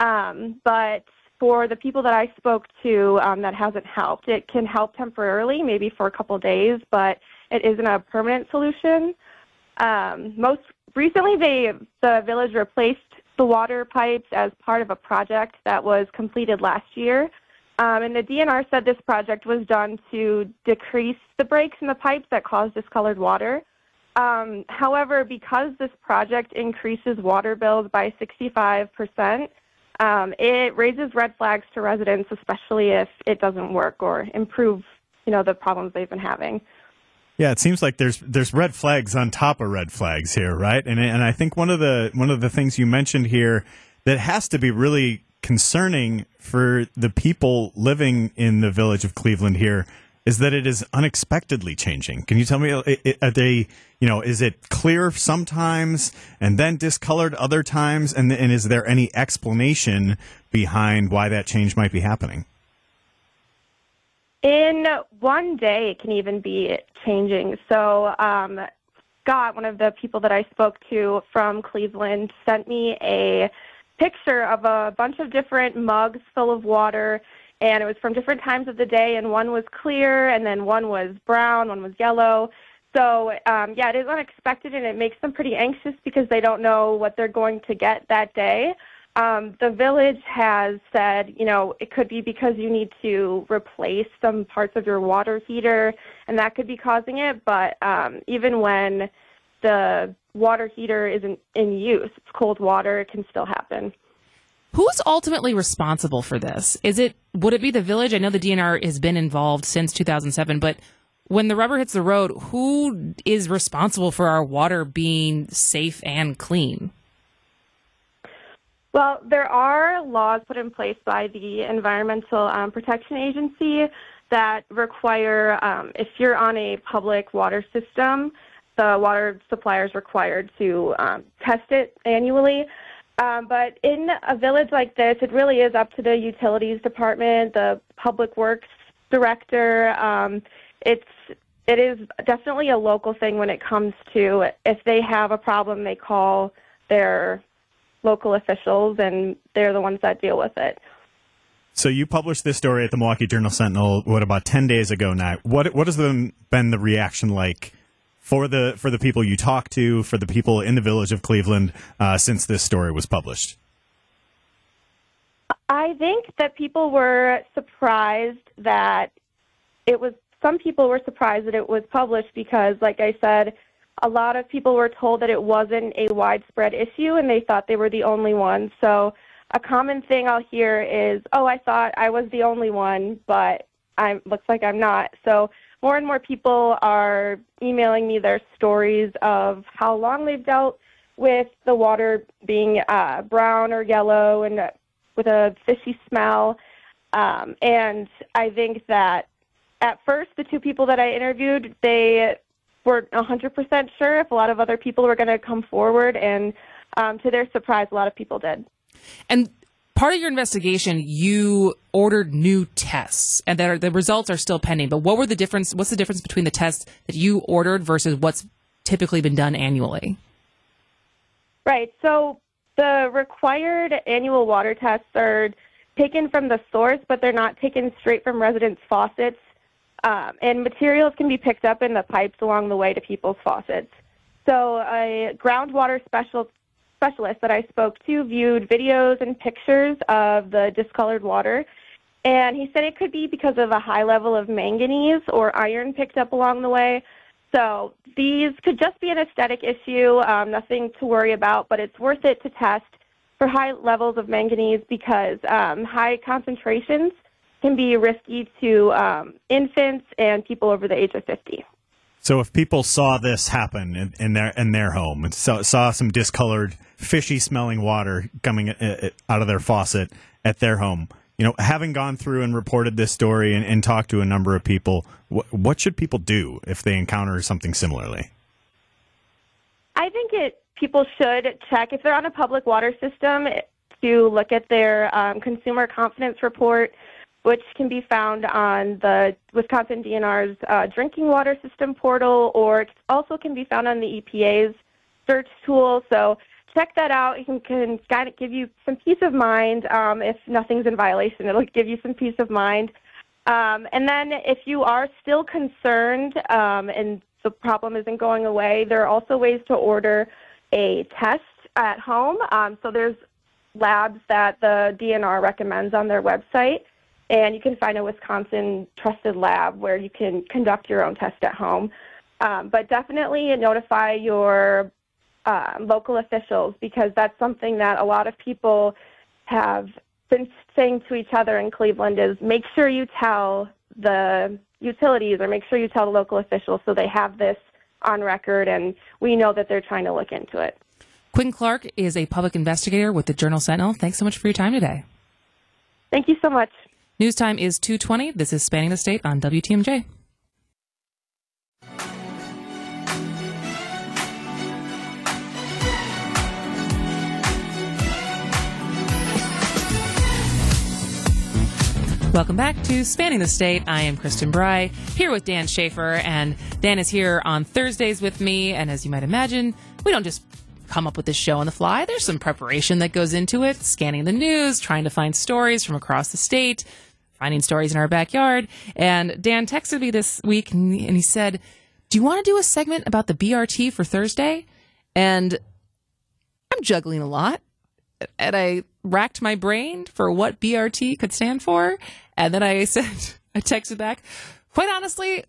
Um, but for the people that I spoke to, um, that hasn't helped. It can help temporarily, maybe for a couple days, but it isn't a permanent solution. Um, most recently, they the village replaced the water pipes as part of a project that was completed last year. Um, and the DNR said this project was done to decrease the breaks in the pipes that cause discolored water. Um, however, because this project increases water bills by 65%, um, it raises red flags to residents, especially if it doesn't work or improve, you know, the problems they've been having. Yeah, it seems like there's there's red flags on top of red flags here, right? And and I think one of the one of the things you mentioned here that has to be really concerning for the people living in the village of Cleveland here is that it is unexpectedly changing. Can you tell me, are they, you know, is it clear sometimes and then discolored other times? And, and is there any explanation behind why that change might be happening? In one day, it can even be changing. So, um, Scott, one of the people that I spoke to from Cleveland, sent me a picture of a bunch of different mugs full of water and it was from different times of the day and one was clear and then one was brown one was yellow. So um, yeah it is unexpected and it makes them pretty anxious because they don't know what they're going to get that day. Um, the village has said you know it could be because you need to replace some parts of your water heater and that could be causing it but um, even when the water heater isn't in use it's cold water it can still happen Who's ultimately responsible for this? Is it would it be the village? I know the DNR has been involved since 2007, but when the rubber hits the road, who is responsible for our water being safe and clean? Well, there are laws put in place by the Environmental um, Protection Agency that require, um, if you're on a public water system, the water supplier is required to um, test it annually. Um, but in a village like this, it really is up to the utilities department, the public works director. Um, it's it is definitely a local thing when it comes to if they have a problem, they call their local officials, and they're the ones that deal with it. So you published this story at the Milwaukee Journal Sentinel. What about ten days ago now? What what has been been the reaction like for the for the people you talk to, for the people in the village of Cleveland uh, since this story was published? I think that people were surprised that it was. Some people were surprised that it was published because, like I said, a lot of people were told that it wasn't a widespread issue and they thought they were the only ones. So, a common thing I'll hear is, "Oh, I thought I was the only one, but I looks like I'm not." So more and more people are emailing me their stories of how long they've dealt with the water being uh, brown or yellow and with a fishy smell. Um, and I think that at first, the two people that I interviewed, they weren't 100% sure if a lot of other people were going to come forward. And um, to their surprise, a lot of people did. And part of your investigation, you ordered new tests, and that the results are still pending. But what were the difference? What's the difference between the tests that you ordered versus what's typically been done annually? Right. So the required annual water tests are taken from the source, but they're not taken straight from residents' faucets. Um, and materials can be picked up in the pipes along the way to people's faucets. So a groundwater special specialist that I spoke to viewed videos and pictures of the discolored water, and he said it could be because of a high level of manganese or iron picked up along the way. So these could just be an aesthetic issue, um, nothing to worry about, but it's worth it to test for high levels of manganese because um, high concentrations can be risky to um, infants and people over the age of 50. So if people saw this happen in, in their in their home and saw, saw some discolored, fishy smelling water coming uh, uh, out of their faucet at their home, you know, having gone through and reported this story and, and talked to a number of people, wh- what should people do if they encounter something similarly? I think it people should check if they're on a public water system to look at their um, consumer confidence report which can be found on the Wisconsin DNR's uh, drinking water system portal, or it also can be found on the EPA's search tool. So check that out. It can, can give you some peace of mind. Um, if nothing's in violation, it'll give you some peace of mind. Um, and then if you are still concerned um, and the problem isn't going away, there are also ways to order a test at home. Um, so there's labs that the DNR recommends on their website, and you can find a Wisconsin trusted lab where you can conduct your own test at home. Um, but definitely notify your uh, local officials because that's something that a lot of people have been saying to each other in Cleveland is make sure you tell the utilities or make sure you tell the local officials so they have this on record and we know that they're trying to look into it. Quinn Clark is a public investigator with the Journal Sentinel. Thanks so much for your time today. Thank you so much. News time is 220. This is Spanning the State on WTMJ. Welcome back to Spanning the State. I am Kristin Brey here with Dan Shafer, and Dan is here on Thursdays with me. And as you might imagine, we don't just come up with this show on the fly. There's some preparation that goes into it, scanning the news, trying to find stories from across the state, finding stories in our backyard. And Dan texted me this week and he said, Do you want to do a segment about the BRT for Thursday? And I'm juggling a lot. And I racked my brain for what BRT could stand for. And then I said, I texted back, quite honestly,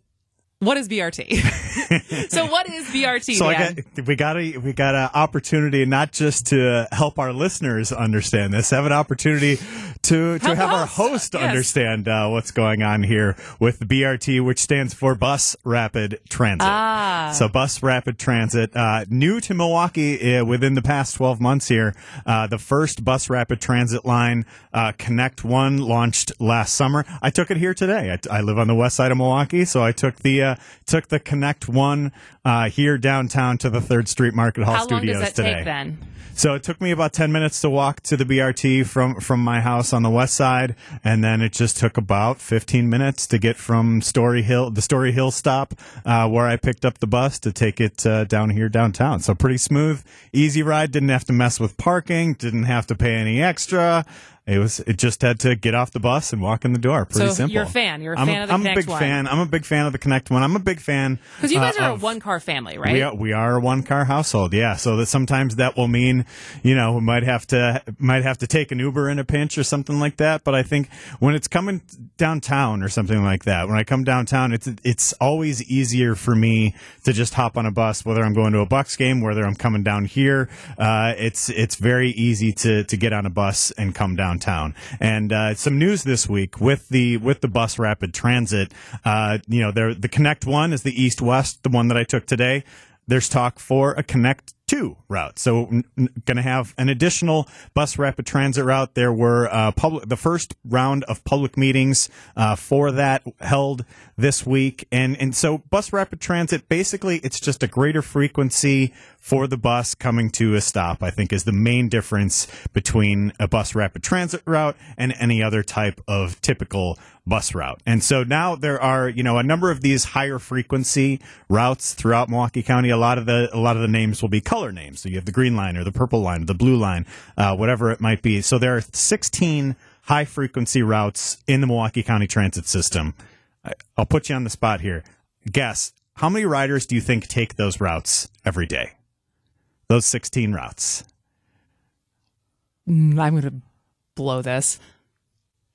what is BRT? so what is BRT? So I got, we got a we got an opportunity not just to help our listeners understand this, have an opportunity to to Help have our host Yes. understand uh, what's going on here with BRT, which stands for Bus Rapid Transit. Ah. So Bus Rapid Transit, uh, new to Milwaukee uh, within the past 12 months here. Uh, the first Bus Rapid Transit line, uh, Connect One, launched last summer. I took it here today. I, I live on the west side of Milwaukee, so I took the uh, took the Connect One uh, here downtown to the Third Street Market Hall How long Studios does that today. take then? So it took me about 10 minutes to walk to the BRT from, from my house on the west side. And then it just took about 15 minutes to get from Story Hill, the Story Hill stop, uh, where I picked up the bus to take it uh, down here downtown. So pretty smooth, easy ride. Didn't have to mess with parking, didn't have to pay any extra. It was, it just had to get off the bus and walk in the door. Pretty So simple. you're a fan. You're a I'm fan of the I'm Connect a big One. fan. I'm a big fan of the Connect One. I'm a big fan. Because you guys uh, are a one car family, right? we are, we are a one car household, yeah. So that sometimes that will mean, you know, we might have to might have to take an Uber in a pinch or something like that. But I think when it's coming downtown or something like that, when I come downtown, it's it's always easier for me to just hop on a bus, whether I'm going to a Bucks game, whether I'm coming down here. Uh, it's it's very easy to to get on a bus and come downtown. And uh, some news this week with the with the bus rapid transit. Uh, you know, the Connect One is the east west, the one that I took today there's talk for a Connect 2 routes. So, n- n- going to have an additional bus rapid transit route. There were uh, public the first round of public meetings uh, for that held this week, and and so bus rapid transit basically it's just a greater frequency for the bus coming to a stop. I think is the main difference between a bus rapid transit route and any other type of typical bus route. And so now there are, you know, a number of these higher frequency routes throughout Milwaukee County. A lot of the a lot of the names will be color names. So you have the green line or the purple line, the blue line, uh, whatever it might be. So there are 16 high frequency routes in the Milwaukee County transit system. I'll put you on the spot here. Guess how many riders do you think take those routes every day? Those 16 routes. Mm, I'm going to blow this.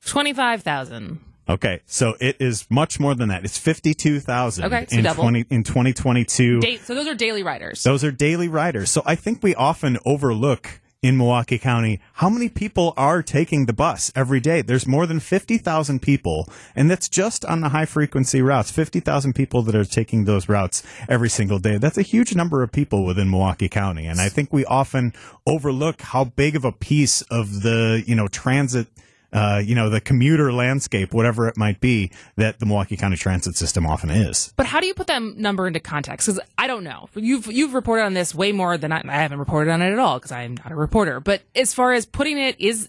25,000. Okay, so it is much more than that. It's 52,000 Okay, so in double. 20 in 2022. So those are daily riders. Those are daily riders. So I think we often overlook in Milwaukee County how many people are taking the bus every day. There's more than 50,000 people, and that's just on the high frequency routes. 50,000 people that are taking those routes every single day. That's a huge number of people within Milwaukee County, and I think we often overlook how big of a piece of the, you know, transit uh, you know, the commuter landscape, whatever it might be, that the Milwaukee County transit system often is. But how do you put that number into context? Because I don't know. You've you've reported on this way more than I, I haven't reported on it at all because I'm not a reporter. But as far as putting it is,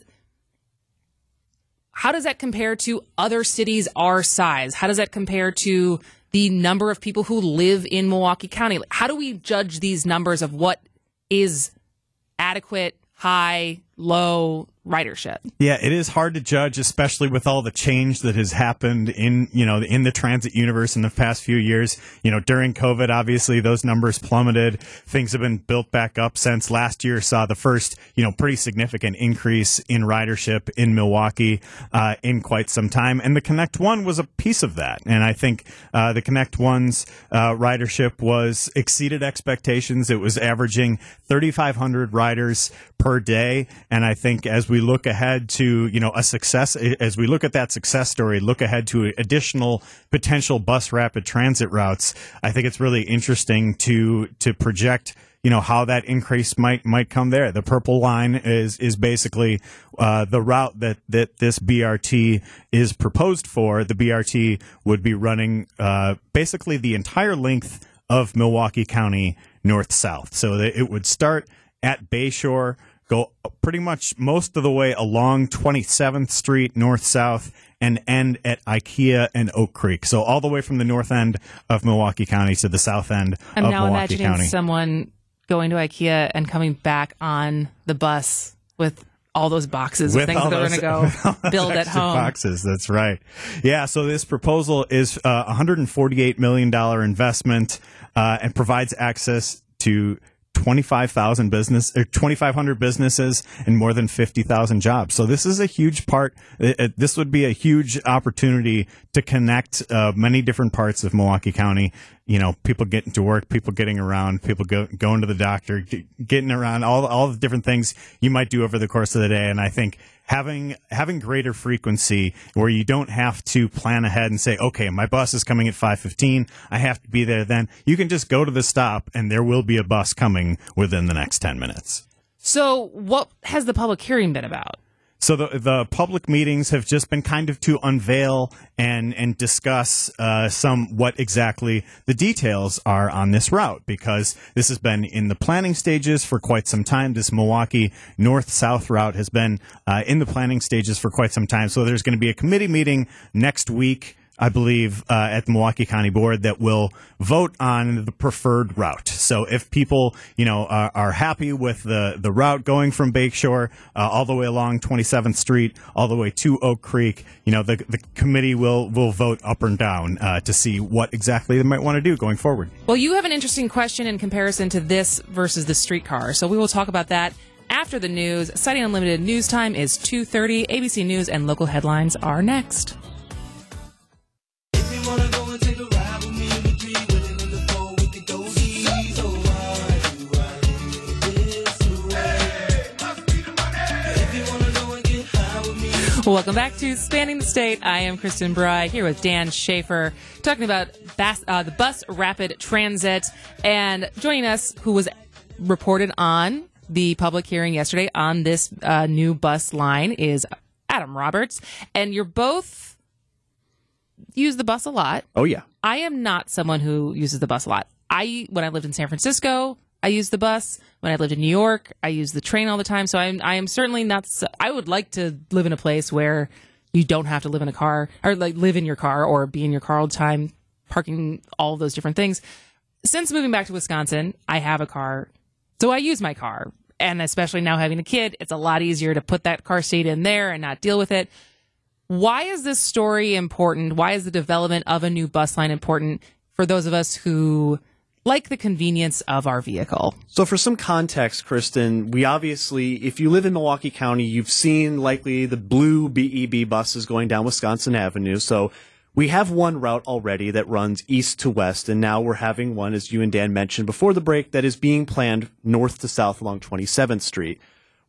how does that compare to other cities our size? How does that compare to the number of people who live in Milwaukee County? How do we judge these numbers of what is adequate, high, low ridership? Yeah, it is hard to judge, especially with all the change that has happened in you know in the transit universe in the past few years. You know, during COVID, obviously those numbers plummeted. Things have been built back up since last year. Saw the first you know pretty significant increase in ridership in Milwaukee uh, in quite some time, and the Connect One was a piece of that. And I think uh, the Connect One's uh, ridership was exceeded expectations. It was averaging 3,500 riders per day, and I think as we look ahead to you know a success as we look at that success story look ahead to additional potential bus rapid transit routes i think it's really interesting to to project you know how that increase might might come there. The purple line is is basically uh, the route that that this brt is proposed for. The brt would be running uh, basically the entire length of milwaukee county north south so it would start at bayshore go pretty much most of the way along 27th Street north south and end at IKEA and Oak Creek. So all the way from the north end of Milwaukee County to the south end I'm of now Milwaukee imagining County. someone going to IKEA and coming back on the bus with all those boxes of With things all that they're those- going to go build at home. Boxes, that's right. Yeah, so this proposal is uh, a $148 million investment uh, and provides access to 25,000 business or 2,500 businesses and more than 50,000 jobs. So this is a huge part. It, it- this would be a huge opportunity to connect uh, many different parts of Milwaukee County. You know, people getting to work, people getting around, people go, going to the doctor, getting around, all all the different things you might do over the course of the day. And I think having having greater frequency where you don't have to plan ahead and say, okay, my bus is coming at five fifteen, I have to be there then. You can just go to the stop, and there will be a bus coming within the next ten minutes. So, what has the public hearing been about? So the the public meetings have just been kind of to unveil and and discuss uh, some what exactly the details are on this route because this has been in the planning stages for quite some time. This Milwaukee north south route has been uh, in the planning stages for quite some time. So there's going to be a committee meeting next week. I believe, uh, at the Milwaukee County Board that will vote on the preferred route. So if people, you know, are, are happy with the, the route going from Bayshore uh, all the way along 27th Street, all the way to Oak Creek, you know, the, the committee will, will vote up and down uh, to see what exactly they might want to do going forward. Well, you have an interesting question in comparison to this versus the streetcar. So we will talk about that after the news. Citing Unlimited news time is 2:30. ABC News and local headlines are next. Welcome back to Spanning the State. I am Kristin Brey here with Dan Shafer talking about bas- uh, the bus rapid transit. And joining us who was reported on the public hearing yesterday on this uh, new bus line is Adam Roberts. And you're both use the bus a lot. Oh yeah. I am not someone who uses the bus a lot. I when I lived in San Francisco, I used the bus. When I lived in New York, I used the train all the time. So I'm I am certainly not. So, I would like to live in a place where you don't have to live in a car or like live in your car or be in your car all the time, parking all those different things. Since moving back to Wisconsin, I have a car, so I use my car. And especially now having a kid, it's a lot easier to put that car seat in there and not deal with it. Why is this story important? Why is the development of a new bus line important for those of us who like the convenience of our vehicle? So for some context, Kristin, we obviously, if you live in Milwaukee County, you've seen likely the blue BEB buses going down Wisconsin Avenue. So we have one route already that runs east to west, and now we're having one, as you and Dan mentioned before the break, that is being planned north to south along 27th Street.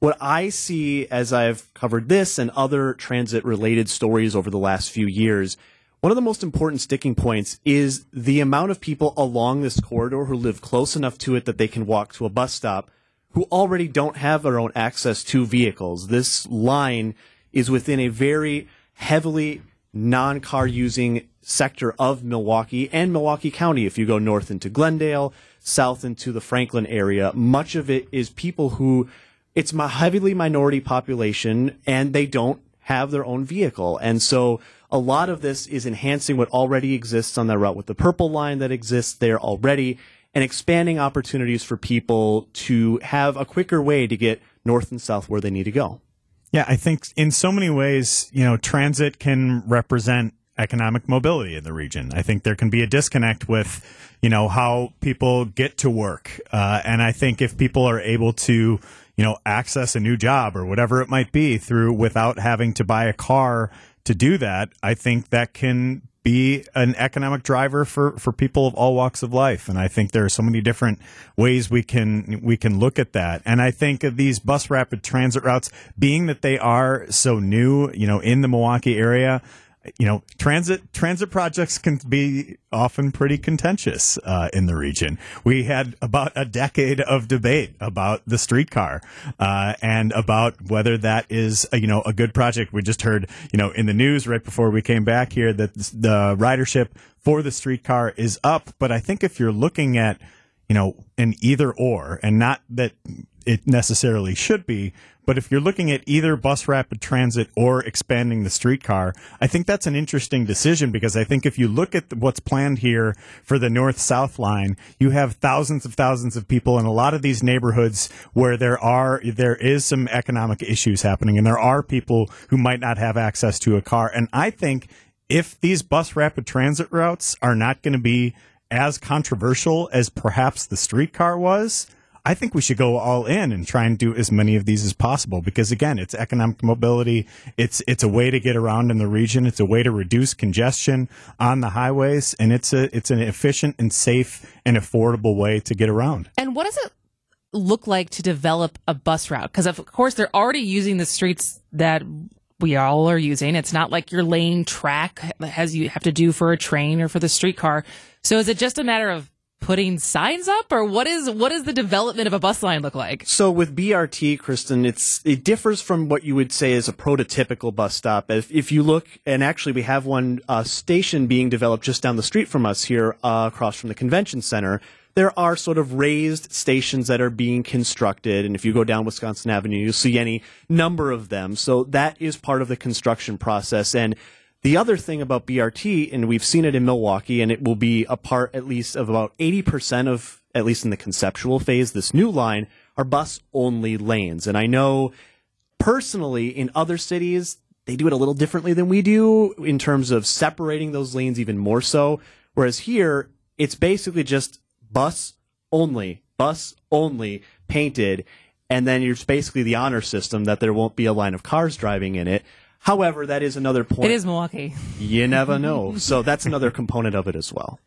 What I see as I've covered this and other transit related stories over the last few years, one of the most important sticking points is the amount of people along this corridor who live close enough to it that they can walk to a bus stop who already don't have their own access to vehicles. This line is within a very heavily non car using sector of Milwaukee and Milwaukee County. If you go north into Glendale, south into the Franklin area, much of it is people who it's a heavily minority population and they don't have their own vehicle. And so a lot of this is enhancing what already exists on that route with the purple line that exists there already and expanding opportunities for people to have a quicker way to get north and south where they need to go. Yeah, I think in so many ways, you know, transit can represent economic mobility in the region. I think there can be a disconnect with, you know, how people get to work. Uh, and I think if people are able to, you know, access a new job or whatever it might be through without having to buy a car to do that, I think that can be an economic driver for, for people of all walks of life. And I think there are so many different ways we can we can look at that. And I think of these bus rapid transit routes, being that they are so new, you know, in the Milwaukee area, you know, transit transit projects can be often pretty contentious uh, in the region. We had about a decade of debate about the streetcar uh, and about whether that is a, you know a good project. We just heard you know in the news right before we came back here that the ridership for the streetcar is up. But I think if you're looking at you know an either or, and not that it necessarily should be, but if you're looking at either bus rapid transit or expanding the streetcar, I think that's an interesting decision because I think if you look at what's planned here for the north south line, you have thousands of thousands of people in a lot of these neighborhoods where there are there is some economic issues happening and there are people who might not have access to a car. And I think if these bus rapid transit routes are not going to be as controversial as perhaps the streetcar was, I think we should go all in and try and do as many of these as possible because again, it's economic mobility. It's it's a way to get around in the region. It's a way to reduce congestion on the highways, and it's a it's an efficient and safe and affordable way to get around. And what does it look like to develop a bus route? Because of course they're already using the streets that we all are using. It's not like you're laying track as you have to do for a train or for the streetcar. So is it just a matter of putting signs up or what is what is the development of a bus line look like? So with BRT, Kristin, it's it differs from what you would say is a prototypical bus stop. If, if you look, and actually we have one uh, station being developed just down the street from us here, uh, across from the convention center. There are sort of raised stations that are being constructed, and if you go down Wisconsin Avenue, you'll see any number of them. So that is part of the construction process, and the other thing about BRT, and we've seen it in Milwaukee, and it will be a part at least of about 80% of, at least in the conceptual phase, this new line, are bus only lanes. And I know personally in other cities, they do it a little differently than we do in terms of separating those lanes even more so. Whereas here, it's basically just bus only, bus only painted. And then it's basically the honor system that there won't be a line of cars driving in it. However, that is another point. It is Milwaukee. You never know. so that's another component of it as well.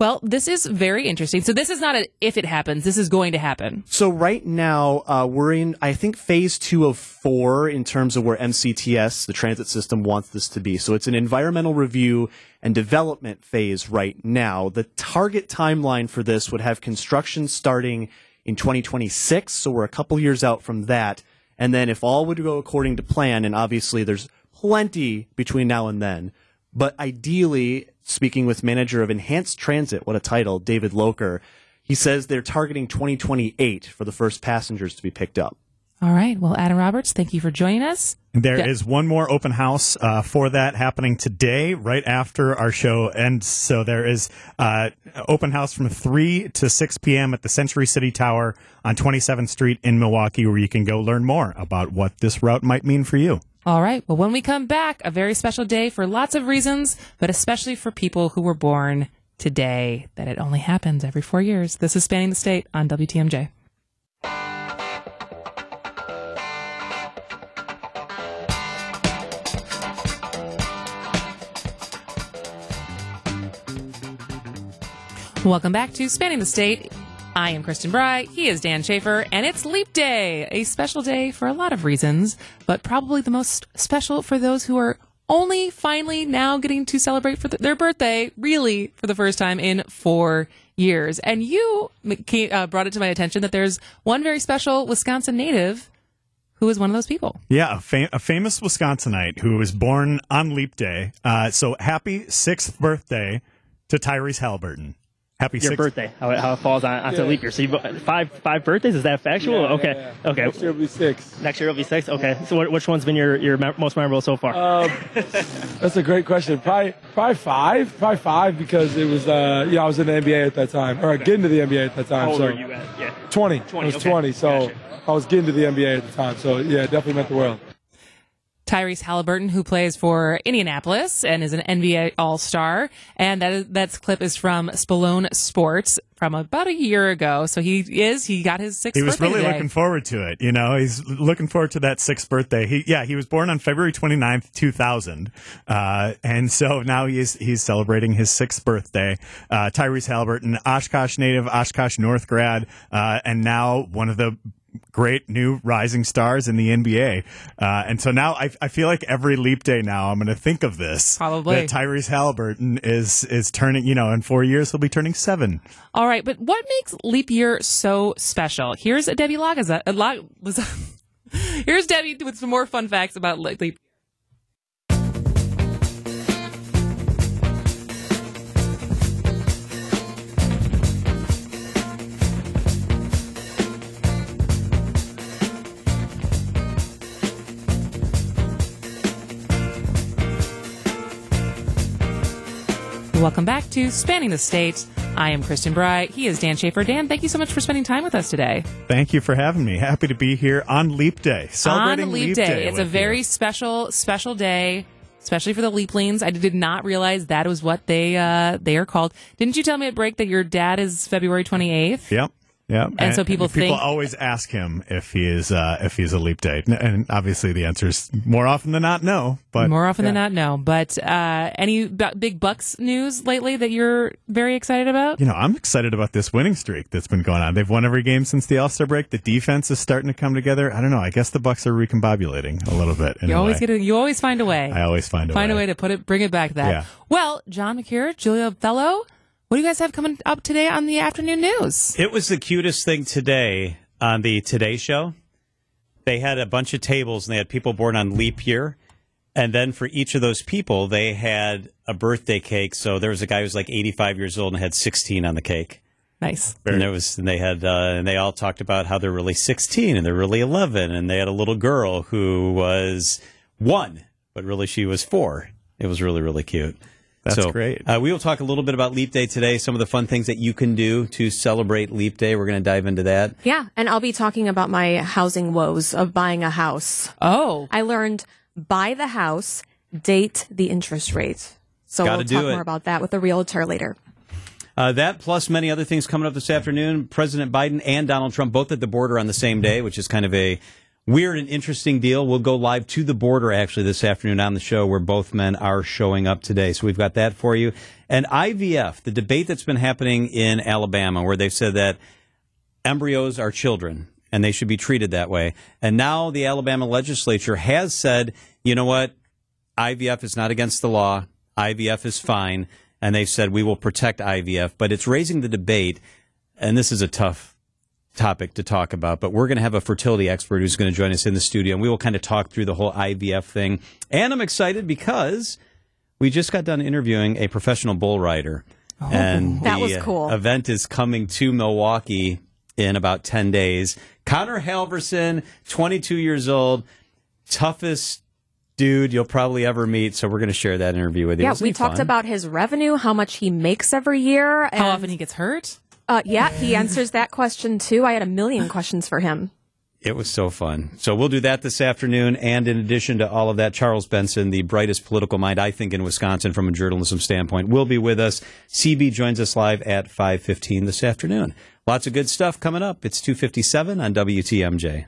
Well, this is very interesting. So this is not a if it happens. This is going to happen. So right now, uh, we're in, I think, phase two of four in terms of where MCTS, the transit system, wants this to be. So it's an environmental review and development phase right now. The target timeline for this would have construction starting in 2026. So we're a couple years out from that. And then if all would go according to plan, and obviously there's plenty between now and then, but ideally, speaking with manager of Enhanced Transit, what a title, David Loker, he says they're targeting 2028 for the first passengers to be picked up. All right. Well, Adam Roberts, thank you for joining us. There Yeah. is one more open house uh, for that happening today, right after our show ends. So there is uh, open house from 3 to 6 p.m. at the Century City Tower on 27th Street in Milwaukee, where you can go learn more about what this route might mean for you. All right. Well, when we come back, a very special day for lots of reasons, but especially for people who were born today, that it only happens every four years. This is Spanning the State on WTMJ. Welcome back to Spanning the State. I am Kristin Brey. He is Dan Shafer, and it's Leap Day, a special day for a lot of reasons, but probably the most special for those who are only finally now getting to celebrate for th- their birthday, really, for the first time in four years. And you uh, brought it to my attention that there's one very special Wisconsin native who is one of those people. Yeah, a, fam- a famous Wisconsinite who was born on Leap Day. Uh, so happy sixth birthday to Tyrese Haliburton. Happy your six- birthday, how it, how it falls on onto Yeah. leap year. So you five five birthdays. Is that factual? Yeah, yeah, okay, yeah. okay. Next year will be six. Next year will be six. Okay. So what, which one's been your your most memorable so far? Um, that's a great question. Probably, probably five. Probably five because it was, uh, yeah, I was in the NBA at that time, or getting to the NBA at that time. how old so are you at? Yeah. 20. 20, I was okay. 20, so I was getting to the NBA at the time. So yeah, it definitely meant the world. Tyrese Haliburton, who plays for Indianapolis and is an NBA All Star, and that is, that clip is from Spallone Sports from about a year ago. So he is he got his sixth. He was really today. looking forward to it. You know, he's looking forward to that sixth birthday. He, yeah, he was born on February 29th, 2000. Uh, and so now he's, he's celebrating his sixth birthday. Uh, Tyrese Haliburton, Oshkosh native, Oshkosh North grad, uh, and now one of the great new rising stars in the NBA. Uh, and so now I, I feel like every leap day now I'm going to think of this. Probably. That Tyrese Haliburton is, is turning, you know, in four years he'll be turning seven. All right, but what makes leap year so special? Here's Debbie Lagaza. uh, Here's Debbie with some more fun facts about le- leap. Welcome back to Spanning the State. I am Kristin Brey. He is Dan Shafer. Dan, thank you so much for spending time with us today. Thank you for having me. Happy to be here on Leap Day. Celebrating on Leap, Day. It's a with you. very special, special day, especially for the Leaplings. I did not realize that was what they uh, they are called. Didn't you tell me at break that your dad is February twenty eighth? Yep. Yep. And so people people think- always ask him if he is uh, if he's a leap day, and obviously the answer is more often than not no. But More often than not, no. But uh, any bu- big Bucks news lately that you're very excited about? You know, I'm excited about this winning streak that's been going on. They've won every game since the All Star break. The defense is starting to come together. I don't know. I guess the Bucks are recombobulating a little bit. in You always way. get a, you always find a way. I always find a find way. a way to put it, bring it back that. Yeah. Well, John Mercure, Julia Fello, what do you guys have coming up today on the afternoon news? It was the cutest thing today on the Today Show. They had a bunch of tables and they had people born on leap year. And then for each of those people, they had a birthday cake. So there was a guy who was like 85 years old and had 16 on the cake. Nice. And there was, and they had, uh, and they all talked about how they're really 16 and they're really 11. And they had a little girl who was one, but really she was four. It was really, really cute. That's so, great. Uh, we will talk a little bit about Leap Day today, some of the fun things that you can do to celebrate Leap Day. We're going to dive into that. Yeah, and I'll be talking about my housing woes of buying a house. Oh. I learned buy the house, date the interest rate. So Gotta we'll talk it. more about that with a realtor later. Uh, that plus many other things coming up this afternoon. President Biden and Donald Trump both at the border on the same day, which is kind of a weird and interesting deal. We'll go live to the border actually this afternoon on the show where both men are showing up today. So we've got that for you. And IVF, the debate that's been happening in Alabama where they've said that embryos are children and they should be treated that way. And now the Alabama legislature has said, you know what? IVF is not against the law. IVF is fine. And they've said we will protect IVF, but it's raising the debate. And this is a tough topic to talk about, but we're going to have a fertility expert who's going to join us in the studio and we will kind of talk through the whole IVF thing. And I'm excited because we just got done interviewing a professional bull rider. and That the was uh, cool. event is coming to Milwaukee in about 10 days. Connor Halverson, 22 years old, toughest dude you'll probably ever meet. So we're going to share that interview with you. Yeah, Isn't we talked fun? about his revenue, how much he makes every year, and, How often he gets hurt? Uh, yeah, he answers that question too. I had a million questions for him. It was so fun. So we'll do that this afternoon. And in addition to all of that, Charles Benson, the brightest political mind, I think, in Wisconsin from a journalism standpoint, will be with us. CB joins us live at 5.15 this afternoon. Lots of good stuff coming up. It's 257 on WTMJ.